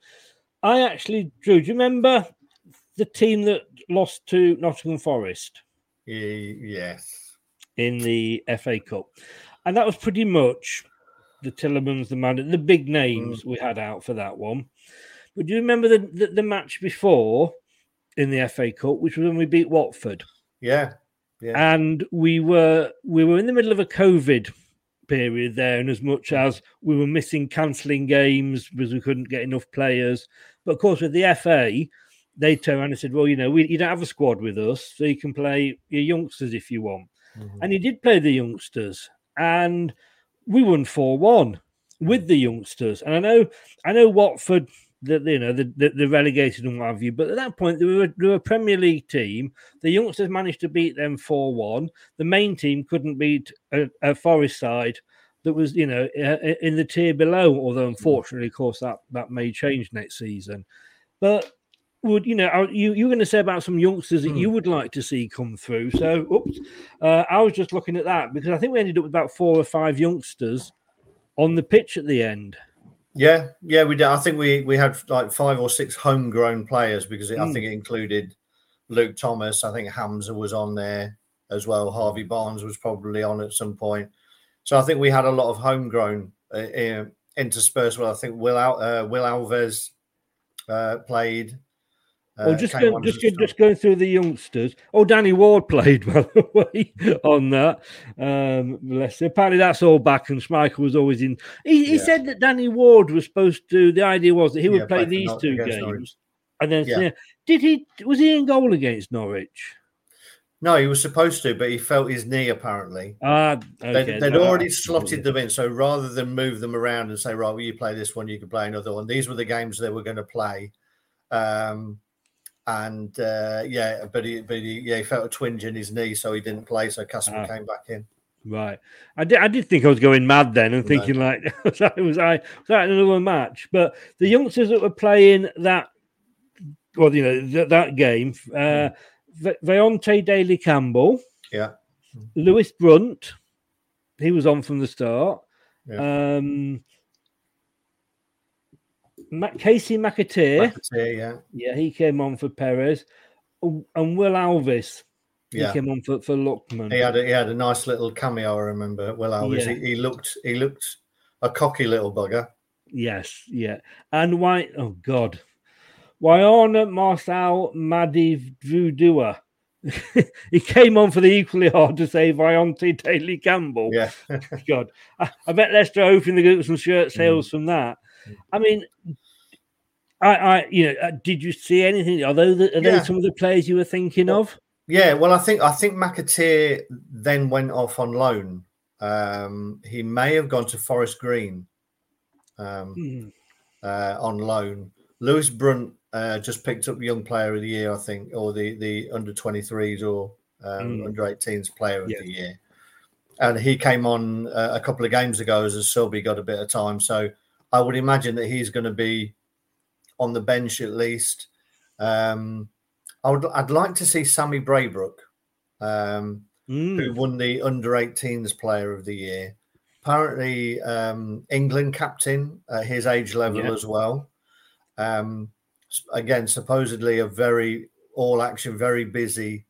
I actually, Drew, do you remember the team that lost to Nottingham Forest Yes. in the FA Cup? And that was pretty much the Tielemans, the man, the big names mm. we had out for that one. But do you remember the, the, the match before in the FA Cup, which was when we beat Watford? Yeah. Yeah. and we were we were in the middle of a COVID period there, and as much as we were missing cancelling games because we couldn't get enough players, but of course with the FA, they turned around and said, "Well, you know, we, you don't have a squad with us, so you can play your youngsters if you want." Mm-hmm. And he did play the youngsters, and we won four one with the youngsters. And I know, I know Watford. That you know the, the, the relegated and what have you, but at that point they were, they were a Premier League team. The youngsters managed to beat them four one. The main team couldn't beat a, a Forest side that was you know in the tier below. Although unfortunately, of course, that that may change next season. But would you know you you were going to say about some youngsters that you would like to see come through? So, oops, uh, I was just looking at that because I think we ended up with about four or five youngsters on the pitch at the end. Yeah, yeah, we did. I think we we had like five or six homegrown players because it, I Mm. think it included Luke Thomas. I think Hamza was on there as well. Harvey Barnes was probably on at some point. So I think we had a lot of homegrown uh, uh, interspersed. Well, I think Will Al, uh, Will Alves uh, played. Well, just going, just, go- just going through the youngsters. Oh, Danny Ward played by the way on that. Um, Leicester. Apparently, that's all back, and Schmeichel was always in. He, he Yeah. said that Danny Ward was supposed to. The idea was that he would Yeah, play these two games, Norwich. and then Yeah. did he? Was he in goal against Norwich? No, he was supposed to, but he felt his knee apparently. Ah, They'd, okay. they'd no, already slotted them in. So rather than move them around and say, right, well, you play this one, you can play another one, these were the games they were going to play. Um, and uh, yeah, but he, but he, yeah, he felt a twinge in his knee, so he didn't play. So Casper Ah. came back in. Right. I did, I did think I was going mad then and thinking like was I was I was that another match? But the youngsters that were playing that well, you know, th- that game, uh V- Vontae Daley-Campbell, Yeah. Lewis Brunt, he was on from the start. Yeah. Um Kasey McAteer, McAteer, yeah. yeah, he came on for Perez, and Will Alves, he Yeah. came on for for Lookman. He had a, he had a nice little cameo. I remember. Well, Alves, Yeah. he, he looked he looked a cocky little bugger. Yes, yeah. And why? Oh God, Wyona Marcel Madivudua. he came on for the equally hard to say Vontae Daley-Campbell. Yeah. God, I, I bet Leicester hoping they get some shirt sales mm. from that. I mean, I, I, you know, uh, did you see anything? Are those, are Yeah. those some of the players you were thinking of? Yeah, well, I think I think McAteer then went off on loan. Um, he may have gone to Forest Green um, Hmm. uh, on loan. Lewis Brunt uh, just picked up Young Player of the Year, I think, or the the under twenty threes or um, Mm. under 18s Player of Yeah. the Year, and he came on uh, a couple of games ago as a sub. He got a bit of time, so I would imagine that he's going to be on the bench at least. Um, I would, I'd like to see Sammy Braybrooke, um, who won the under 18s Player of the Year. Apparently, um, England captain at his age level Yeah. as well. Um, again, supposedly a very all action, very busy,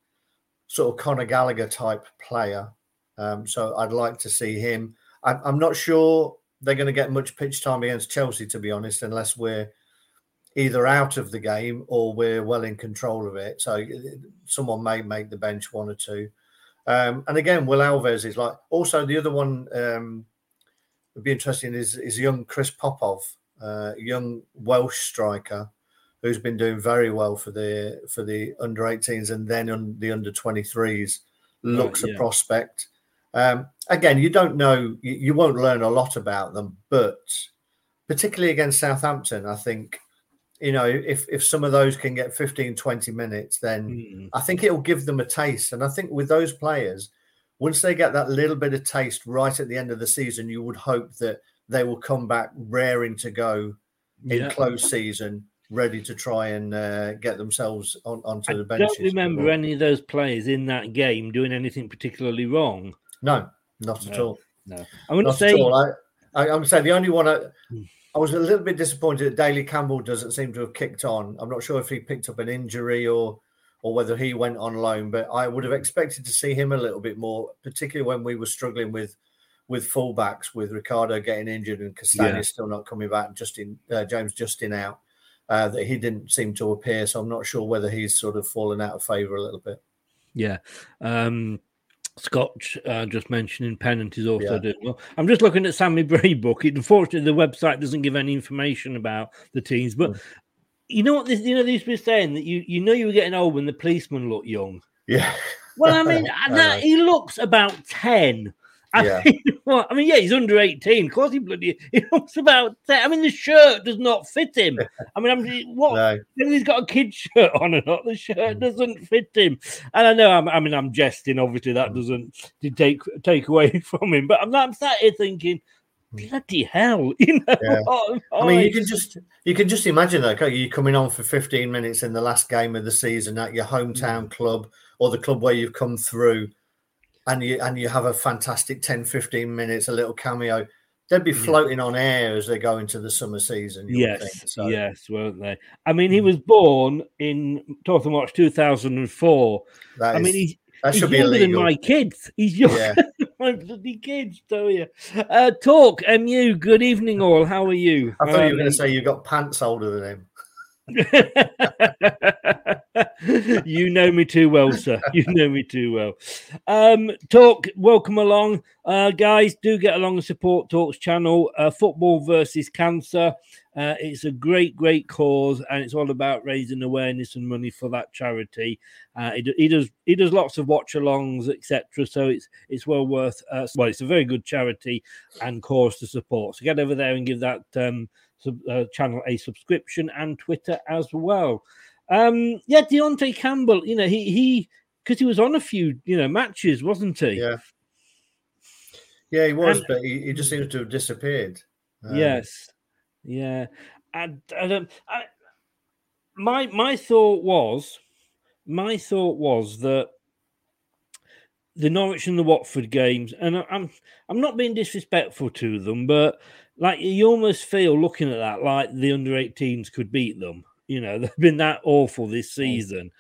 sort of Conor Gallagher type player. Um, so I'd like to see him. I, I'm not sure they're going to get much pitch time against Chelsea, to be honest, unless we're either out of the game or we're well in control of it. So someone may make the bench one or two. Um, and again, Will Alves is like also the other one um, would be interesting is is young Chris Popov, uh, young Welsh striker who's been doing very well for the for the under 18s and then on the under 23s looks yeah. a prospect. Um, again, you don't know, you, you won't learn a lot about them, but particularly against Southampton, I think, you know, if, if some of those can get 15, 20 minutes, then I think it'll give them a taste. And I think with those players, once they get that little bit of taste right at the end of the season, you would hope that they will come back raring to go in Yeah. close season, ready to try and uh, get themselves on, onto the bench I don't remember any of those players in that game doing anything particularly wrong. No, not at all. No, I'm going to Not say at all. I, I, I'm saying the only one I, I was a little bit disappointed that Daley-Campbell doesn't seem to have kicked on. I'm not sure if he picked up an injury or or whether he went on loan, but I would have expected to see him a little bit more, particularly when we were struggling with with fullbacks, with Ricardo getting injured and Castagna Yeah. still not coming back, Justin uh, James Justin out. Uh, that he didn't seem to appear, so I'm not sure whether he's sort of fallen out of favour a little bit. Yeah. Um, Scotch uh, just mentioning Pennant is also Yeah. doing well. I'm just looking at Sammy Braybook. It, unfortunately, the website doesn't give any information about the teams. But Hmm. you know what? This, you know, these were saying that you you know you were getting old when the policeman looked young. Yeah. Well, I mean, I that, he looks about ten. I Yeah. mean, well, I mean, yeah, he's under 18. Of course, he bloody he looks about 10. I mean, the shirt does not fit him. I mean, I'm what? No. He's got a kid's shirt on or not, the shirt mm. doesn't fit him. And I know, I'm, I mean, I'm jesting. Obviously, that mm. doesn't take take away from him. But I'm, I'm sat here thinking, mm. bloody hell, you know. Yeah. I mean, you can just you can just imagine that. You coming on for 15 minutes in the last game of the season at your hometown club or the club where you've come through, and you and you have a fantastic 10, 15 minutes, a little cameo. They'd be floating on air as they go into the summer season. Yes, think. So, yes, weren't they? I mean, he was born in Tottenham Watch 2004. That I mean, is- he's, that he's should be younger than my kids. He's younger Yeah. than my bloody kids, tell you. Uh, talk, MU, good evening, all. How are you? I thought you were Um, going to say you've got pants older than him. you know me too well, sir. You know me too well. Um, talk, welcome along, uh, guys. Do get along the Support Talks channel. Uh, football versus cancer. Uh, it's a great, great cause, and it's all about raising awareness and money for that charity. Uh, he, he does he does lots of watch-alongs, etc. So it's it's well worth. Uh, well, it's a very good charity and cause to support. So get over there and give that um, sub, uh, channel a subscription and Twitter as well. Um, yeah, Deontay Campbell. You know he he because he was on a few you know matches, wasn't he? Yeah. Yeah, he was, And- but he, he just seems to have disappeared. Um, yes, yeah. And I don't. I, my my thought was, my thought was that the Norwich and the Watford games, and I'm I'm not being disrespectful to them, but like you almost feel looking at that like the under 18s could beat them. You know, they've been that awful this season.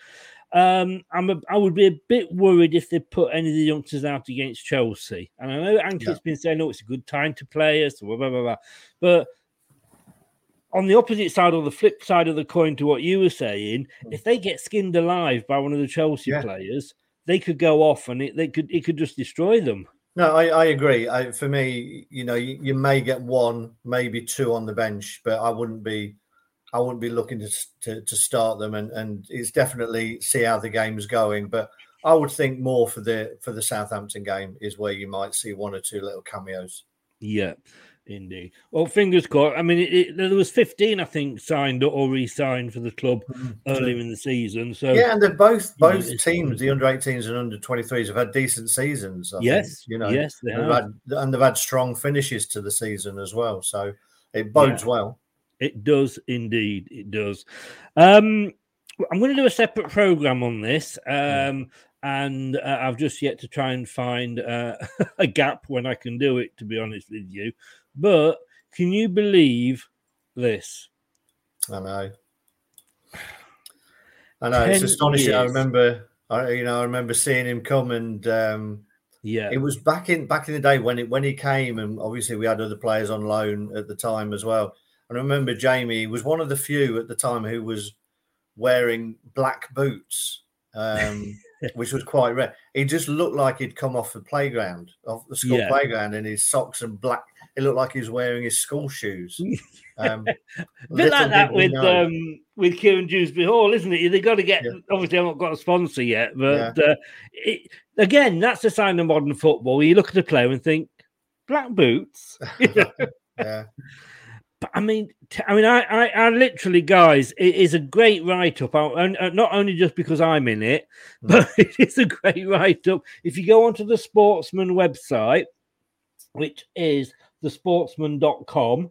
Um, I'm a, I would be a bit worried if they put any of the youngsters out against Chelsea. And I know Ankit's been saying, "Oh, it's a good time to play us," blah blah blah. blah. But on the opposite side or the flip side of the coin to what you were saying, if they get skinned alive by one of the Chelsea players, they could go off and it they could it could just destroy them. No, I, I agree. I, for me, you know, you, you may get one, maybe two on the bench, but I wouldn't be, I wouldn't be looking to to, to start them. And and it's definitely see how the game is going. But I would think more for the for the Southampton game is where you might see one or two little cameos. Yeah, indeed. Well, fingers crossed. I mean, it, it, there was 15, I think, signed or re-signed for the club earlier in the season. So yeah, and they're both you know, both teams, the under 18s and under 23s, have had decent seasons. I think, Yes, you know, yes, they they've had, and they've had strong finishes to the season as well. So it bodes Yeah. well. It does indeed. It does. Um, I'm going to do a separate program on this, um, and uh, I've just yet to try and find uh, a gap when I can do it. To be honest with you, but can you believe this? I know. I know it's 10 astonishing. I remember, I, you know, I remember seeing him come, and um, Yeah, it was back in back in the day when it when he came, and obviously we had other players on loan at the time as well. And I remember Jamie was one of the few at the time who was wearing black boots, um, which was quite rare. He just looked like he'd come off the playground, off the school Yeah. playground, in his socks and black. It looked like he was wearing his school shoes. Um, a bit like that with um, with Kieran Dewsbury Hall, isn't it? They've got to get. Obviously, I've not got a sponsor yet, but uh, it, again, that's a sign of modern football. You look at a player and think black boots. yeah. But I mean, t- I mean, I, I, I literally, guys, it is a great write up. Not only just because I'm in it, but it is a great write up. If you go onto the Sportsman website, which is thesportsman.com,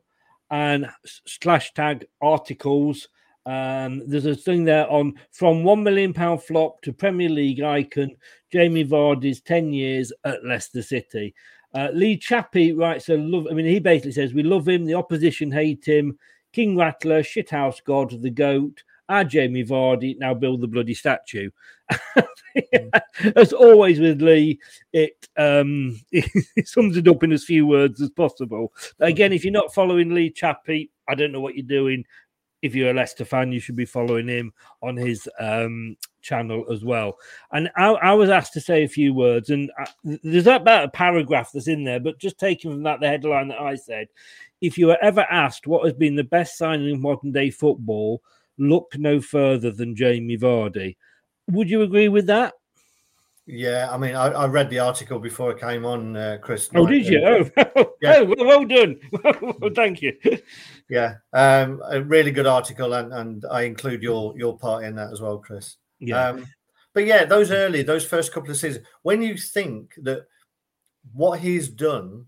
and slash tag articles. Um, there's a thing there on from one million pound flop to Premier League icon Jamie Vardy's 10 years at Leicester City. Uh, Lee Chappie writes a love. I mean, he basically says we love him, the opposition hate him. King Rattler, shithouse god, the goat. Our Jamie Vardy now build the bloody statue. As always with Lee, it um it sums it up in as few words as possible. Again, if you're not following Lee Chappie, I don't know what you're doing. If you're a Leicester fan, you should be following him on his um, channel as well. And I, I was asked to say a few words, and I, there's about a paragraph that's in there, but just taking from that the headline that I said, if you were ever asked what has been the best signing of modern day football, look no further than Jamie Vardy. Would you agree with that? Yeah, I mean, I, I read the article before it came on, uh, Chris. Oh, did you? Oh, Yeah. oh well, well done. well, thank you. yeah, um, a really good article, and, and I include your your part in that as well, Chris. Yeah. Um, but yeah, those early, those first couple of seasons, when you think that what he's done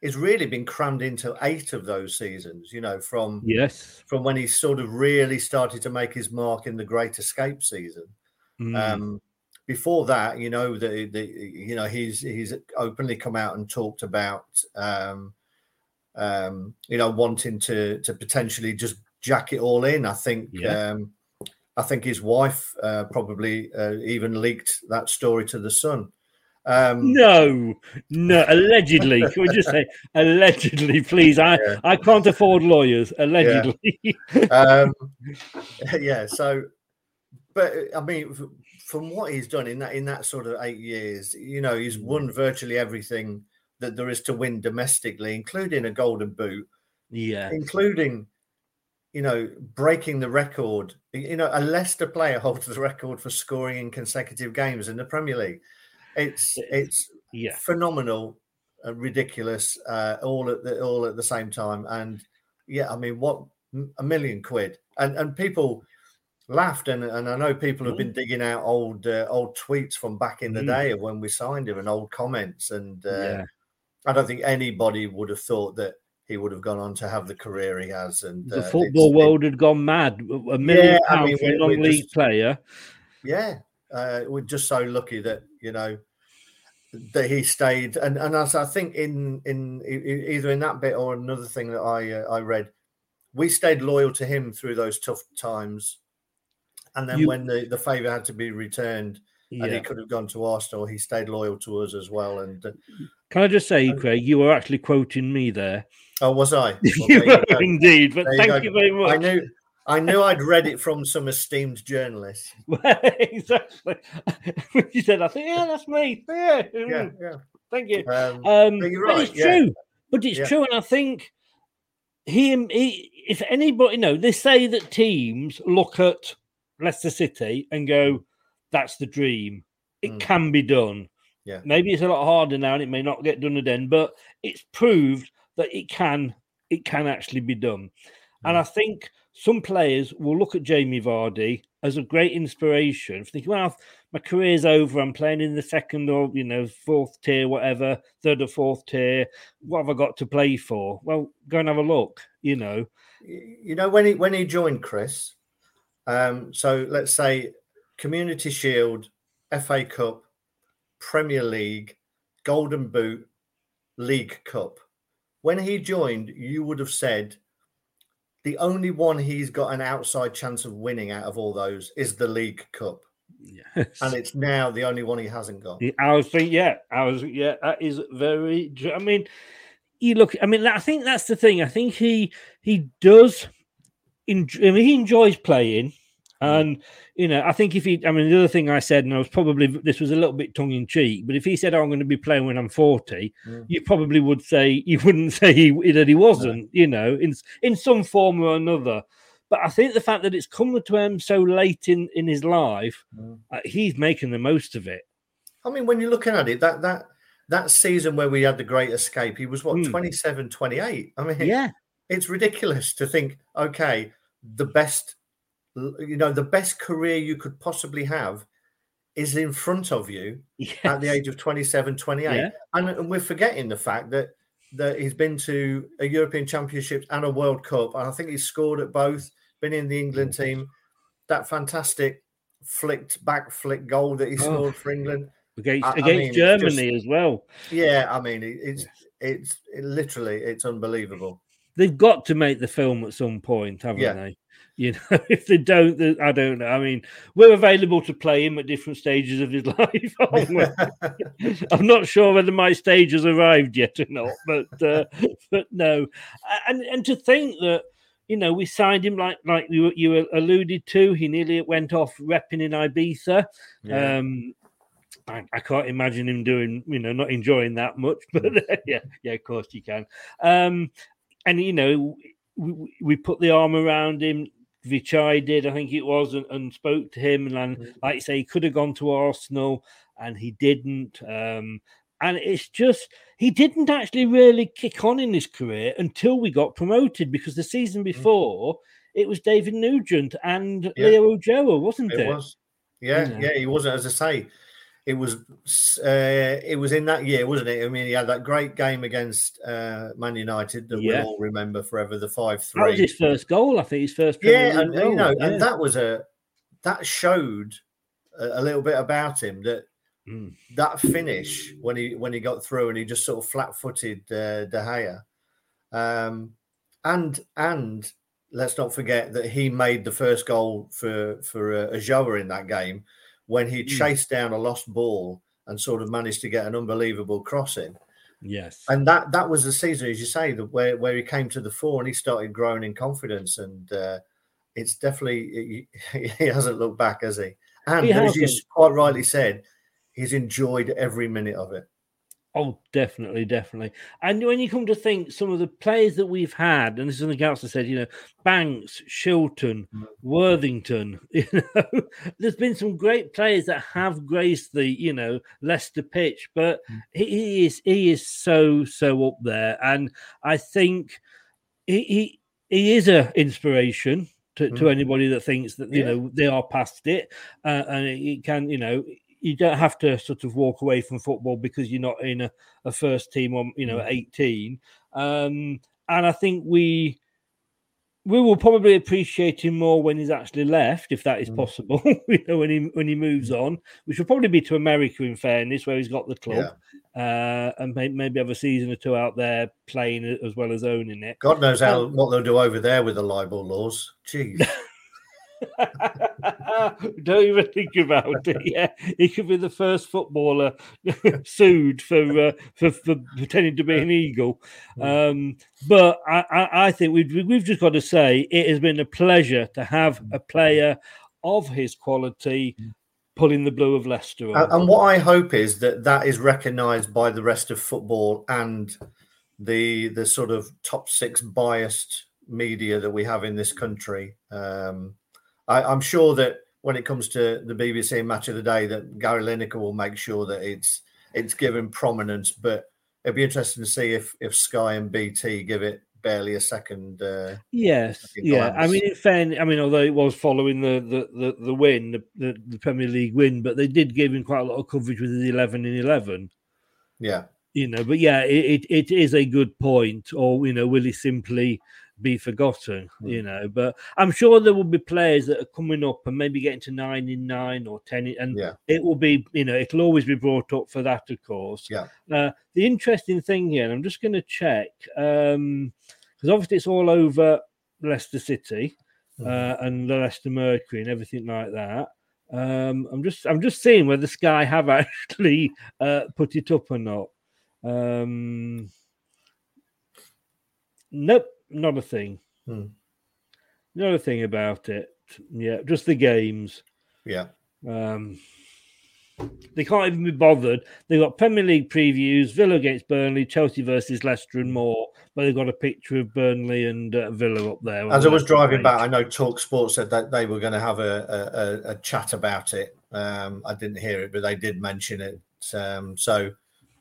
is really been crammed into eight of those seasons, you know, from Yes. from when he sort of really started to make his mark in the Great Escape season. Mm. Um, before that, you know, the, the you know he's he's openly come out and talked about um, um, you know wanting to to potentially just jack it all in. I think Yeah. um, I think his wife uh, probably uh, even leaked that story to the Sun. Um, no, no, allegedly. Can we just say allegedly, please? I, Yeah. I can't afford lawyers. Allegedly. um, yeah. So, but I mean, from what he's done in that in that sort of eight years, you know, he's won virtually everything that there is to win domestically, including a golden boot, yeah. including, you know, breaking the record. You know, a Leicester player holds the record for scoring in consecutive games in the Premier League. It's it's Yeah. phenomenal, uh, ridiculous, uh, all at the all at the same time. And yeah, I mean, what a million quid, and and people laughed, and and I know people have been digging out old uh, old tweets from back in the Mm. day of when we signed him, and old comments, and uh, Yeah. I don't think anybody would have thought that he would have gone on to have the career he has. And The uh, football world had gone mad. A million Yeah, I pounds mean, for a non-league just- player. yeah, uh, we're just so lucky that you know that he stayed, and and as I think in in either in that bit or another thing that I uh, I read, we stayed loyal to him through those tough times, and then You- when the the favour had to be returned. And he could have gone to Arsenal. He stayed loyal to us as well. And uh, Can I just say, Craig, you were actually quoting me there. oh, was I? Well, you were go. indeed, but There thank go. you very much. I knew, I knew I'd read it from some esteemed journalist. exactly. You said, I think, yeah, that's me. Yeah, Yeah, yeah. Thank you. Um, Um, but you're but right, it's yeah. true. But it's Yeah. true, and I think he, he, if anybody, you know, they say that teams look at Leicester City and go, "That's the dream. It Mm. can be done." Yeah. Maybe it's a lot harder now, and it may not get done again, but it's proved that it can, it can actually be done. And I think some players will look at Jamie Vardy as a great inspiration, thinking, well, my career's over. I'm playing in the second or, you know, fourth tier, whatever, third or fourth tier. What have I got to play for? Well, go and have a look, you know. you know when he when he joined Chris, um, so let's say Community Shield, FA Cup, Premier League, Golden Boot, League Cup. When he joined, you would have said the only one he's got an outside chance of winning out of all those is the League Cup, Yes. and it's now the only one he hasn't got. I was thinking, yeah, I was, yeah, that is very. I mean, you look. I mean, I think that's the thing. I think he he does. Enjoy, I mean, he enjoys playing, and you know, I think if he, I mean, the other thing I said, and I was probably this was a little bit tongue in cheek, but if he said, oh, "I'm going to be playing when I'm 40," Mm. you probably would say you wouldn't say he, that he wasn't. You know, in in some form or another. But I think the fact that it's come to him so late in in his life, Mm. uh, he's making the most of it. I mean, when you're looking at it, that that that season where we had the great escape, he was what 27, 28. I mean, Yeah. It's ridiculous to think, okay, the best, you know, the best career you could possibly have is in front of you at the age of 27, 28. Yeah. And, and we're forgetting the fact that that he's been to a European Championship and a World Cup, and I think he's scored at both. Been in the England team. That fantastic flicked back flick goal that he Oh. scored for England against I- I mean, Germany just- as well. Yeah, I mean, it, it's it's it literally it's unbelievable. They've got to make the film at some point, haven't Yeah. they? You know, if they don't, then I don't know. I mean, we're available to play him at different stages of his life. aren't we? I'm not sure whether my stage has arrived yet or not, but uh, but no, and and to think that you know we signed him like like you you alluded to, he nearly went off repping in Ibiza. Yeah. Um, I, I can't imagine him doing, you know, not enjoying that much, but yeah, yeah, of course you can. Um, and you know, we, we put the arm around him. Vichai did, I think it was, and, and spoke to him. And, Mm-hmm. like you say, he could have gone to Arsenal, and he didn't. Um, and it's just he didn't actually really kick on in his career until we got promoted because the season before it was David Nugent and Mm. Yeah. Leo Ulloa, wasn't it? It was, yeah, know. yeah. He wasn't, as I say, it was uh, it was in that year, wasn't it? I mean, he had that great game against uh, Man United that Yeah. we'll all remember forever, the five That was three. his first goal, I think. His first. Premier Yeah, and you goal, know, yeah. and that was a that showed a, a little bit about him that Mm. that finish when he when he got through and he just sort of flat footed uh, De Gea, um, and and let's not forget that he made the first goal for for uh, Ulloa in that game when he Mm. chased down a lost ball and sort of managed to get an unbelievable crossing. Yes. And that that was the season, as you say, the, where where he came to the fore and he started growing in confidence. And uh, it's definitely he, he hasn't looked back, has he? And He as you quite rightly said, he's enjoyed every minute of it. Oh, definitely, definitely. And when you come to think, some of the players that we've had, and this is something else I said, you know, Banks, Shilton, Worthington, you know, there's been some great players that have graced the, you know, Leicester pitch, but he, he is he is so so up there, and I think he he, he is a inspiration. To, to Mm. anybody that thinks that you Yeah. know they are past it, uh, and it can you know you don't have to sort of walk away from football because you're not in a, a first team on you know Mm. 18 um and i think we we will probably appreciate him more when he's actually left if that is Mm. possible you know when he when he moves on which will probably be to america in fairness where he's got the club uh and may, maybe have a season or two out there playing as well as owning it God knows how Um, what they'll do over there with the libel laws. Jeez. Don't even think about it. Yeah, he could be the first footballer sued for, uh, for for pretending to be an eagle. Um, but I, I, I think we've we've just got to say it has been a pleasure to have a player of his quality pulling the blue of Leicester. on. And, and what I hope is that that is recognised by the rest of football and the the sort of top six biased media that we have in this country. Um, I, I'm sure that when it comes to the BBC Match of the Day, that Gary Lineker will make sure that it's it's given prominence. But it'd be interesting to see if if Sky and BT give it barely a second. Uh, Yes, yeah. I mean, in fairness, I mean, although it was following the the the, the win, the, the, the Premier League win, but they did give him quite a lot of coverage with the eleven and eleven. yeah. you know but yeah it, it, it is a good point or you know will he simply be forgotten you know but i'm sure there will be players that are coming up and maybe getting to nine in nine or ten in, and Yeah. it will be you know it'll always be brought up for that of course. Yeah. uh, the interesting thing here and i'm just going to check um because obviously it's all over leicester city uh, and the leicester mercury and everything like that. Um i'm just i'm just seeing whether sky have actually uh put it up or not. Um, nope, not a thing. Hmm. Not a thing about it. Yeah, just the games. Yeah. Um, they can't even be bothered. They've got Premier League previews: Villa against Burnley, Chelsea versus Leicester, and more. But they've got a picture of Burnley and uh, Villa up there. As I was driving back, I know Talk Sports said that they were going to have a, a, a, a chat about it. Um, I didn't hear it, but they did mention it. Um, so,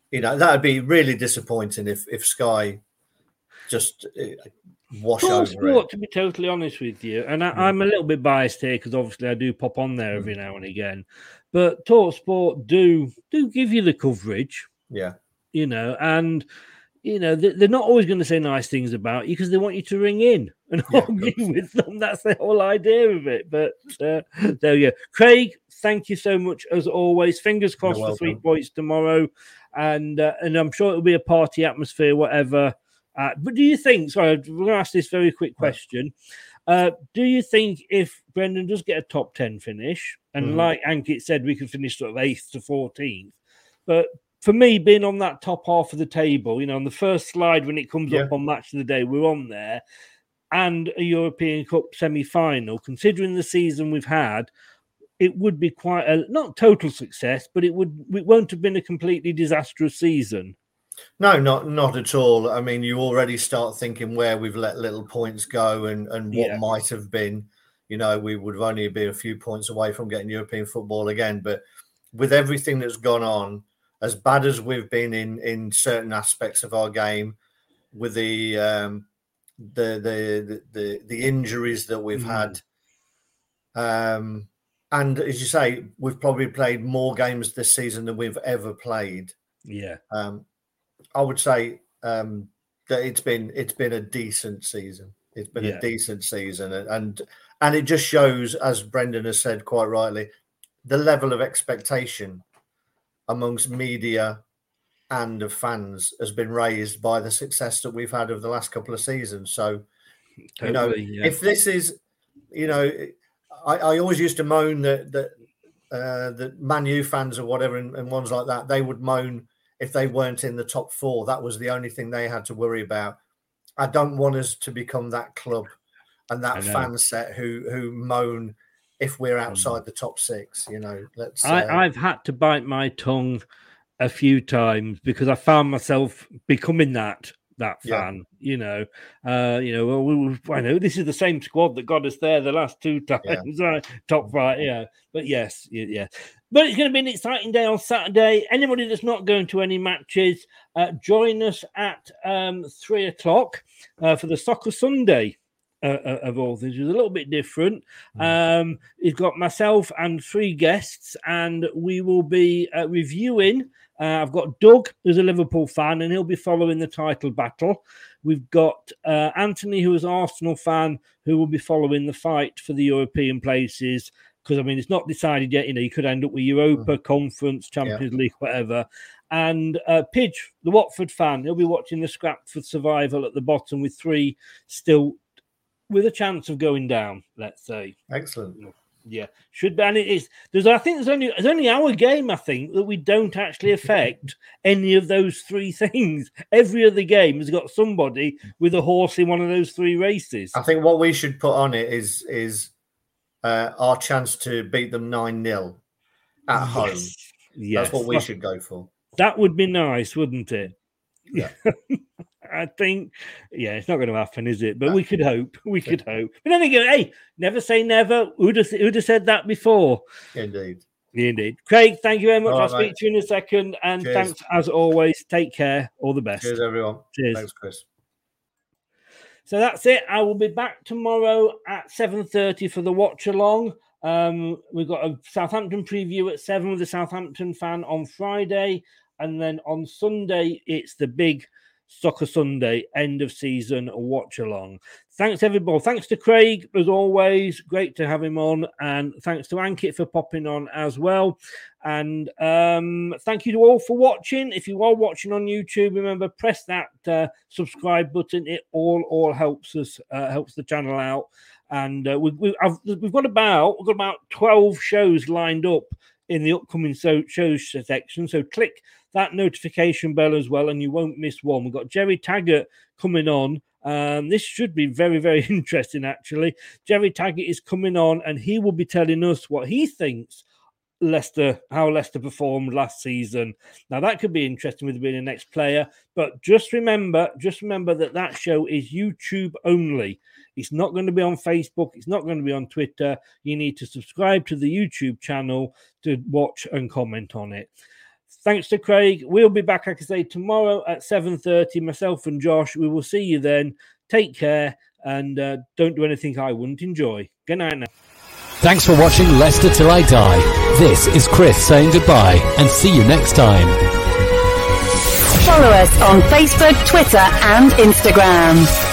you know, that would be really disappointing if if Sky just uh, wash Talk over Sport, it. to be totally honest with you, and I, I'm a little bit biased here because obviously I do pop on there Mm. every now and again. But Talk Sport do do give you the coverage, Yeah. you know, and you know they- they're not always going to say nice things about you because they want you to ring in and argue with them. That's the whole idea of it. But uh, there you go, Craig. Thank you so much as always. Fingers crossed for three points tomorrow, and uh, and I'm sure it'll be a party atmosphere, whatever. Uh, but do you think? Sorry, we're going to ask this very quick question. Uh, do you think if Brendan does get a top ten finish, and Mhm. like Ankit said, we could finish sort of eighth to fourteenth, but for me, being on that top half of the table, you know, on the first slide when it comes Yeah. up on Match of the Day, we're on there, and a European Cup semi-final. Considering the season we've had, it would be quite a not total success, but it would it won't have been a completely disastrous season. No, not not at all. I mean, you already start thinking where we've let little points go and and what Yeah. might have been. You know, we would have only been a few points away from getting European football again. But with everything that's gone on, as bad as we've been in in certain aspects of our game, with the um, the, the the the the injuries that we've had, um, and as you say, we've probably played more games this season than we've ever played. Yeah. Um, I would say um, that it's been it's been a decent season. It's been Yeah. a decent season, and- and it just shows, as Brendan has said quite rightly, the level of expectation amongst media and of fans has been raised by the success that we've had over the last couple of seasons. So, you know, yeah. if this is, you know, I, I always used to moan that that uh, the Man U fans or whatever, and, and ones like that, they would moan if they weren't in the top four. That was the only thing they had to worry about. I don't want us to become that club and that fan set who who moan if we're Mm. outside the top six. You know, let's. Uh, I, I've had to bite my tongue a few times because I found myself becoming that that Yeah. fan. You know, uh, you know. Well, we, I know this is the same squad that got us there the last two times. Right? Top right, yeah. But yes, yeah. But it's going to be an exciting day on Saturday. Anybody that's not going to any matches, uh, join us at um, three o'clock uh, for the Soccer Sunday uh, uh, of all things. is a little bit different. Um, he's got myself and three guests, and we will be uh, reviewing. Uh, I've got Doug, who's a Liverpool fan, and he'll be following the title battle. We've got uh, Anthony, who is an Arsenal fan, who will be following the fight for the European places. Because I mean, it's not decided yet. You know, you could end up with Europa, Conference, Champions League, whatever. And uh, Pidge, the Watford fan, he'll be watching the scrap for survival at the bottom with three still with a chance of going down. Let's say. Excellent. Yeah, should be. And it is. There's. I think there's only. There's only our game. I think that we don't actually affect any of those three things. Every other game has got somebody with a horse in one of those three races. I think what we should put on it is is uh, our chance to beat them nine 0 at home. Yes. Yes. That's what we should go for. That would be nice, wouldn't it? Yeah. I think, yeah, it's not going to happen, is it? But we could hope. We could hope. But then again, hey, never say never. Who'd have, who'd have said that before? Indeed. Indeed. Craig, thank you very much. All I'll right, speak to you in a second. And Cheers. thanks as always. Take care. All the best. Cheers, everyone. Cheers. Thanks, Chris. So that's it. I will be back tomorrow at 7.30 for the watch along. Um, we've got a Southampton preview at 7 with a Southampton fan on Friday. And then on Sunday, it's the big Soccer Sunday end of season watch along. Thanks, everybody. Thanks to Craig, as always. Great to have him on. And thanks to Ankit for popping on as well. And um, thank you to all for watching. If you are watching on YouTube, remember press that uh, subscribe button. It all all helps us, uh, helps the channel out. And uh, we, we, we've got about we've got about twelve shows lined up in the upcoming so, shows section. So click that notification bell as well, and you won't miss one. We've got Gerry Taggart coming on. Um, this should be very, very interesting, actually. Gerry Taggart is coming on, and he will be telling us what he thinks Leicester, how Leicester performed last season. Now that could be interesting with being the next player, but just remember, just remember that that show is YouTube only. It's not going to be on Facebook. It's not going to be on Twitter. You need to subscribe to the YouTube channel to watch and comment on it. Thanks to Craig. We'll be back, like I say, tomorrow at 7.30. Myself and Josh. We will see you then. Take care and uh, don't do anything I wouldn't enjoy. Good night now. Thanks for watching Leicester Till I Die. This is Chris saying goodbye and see you next time. Follow us on Facebook, Twitter, and Instagram.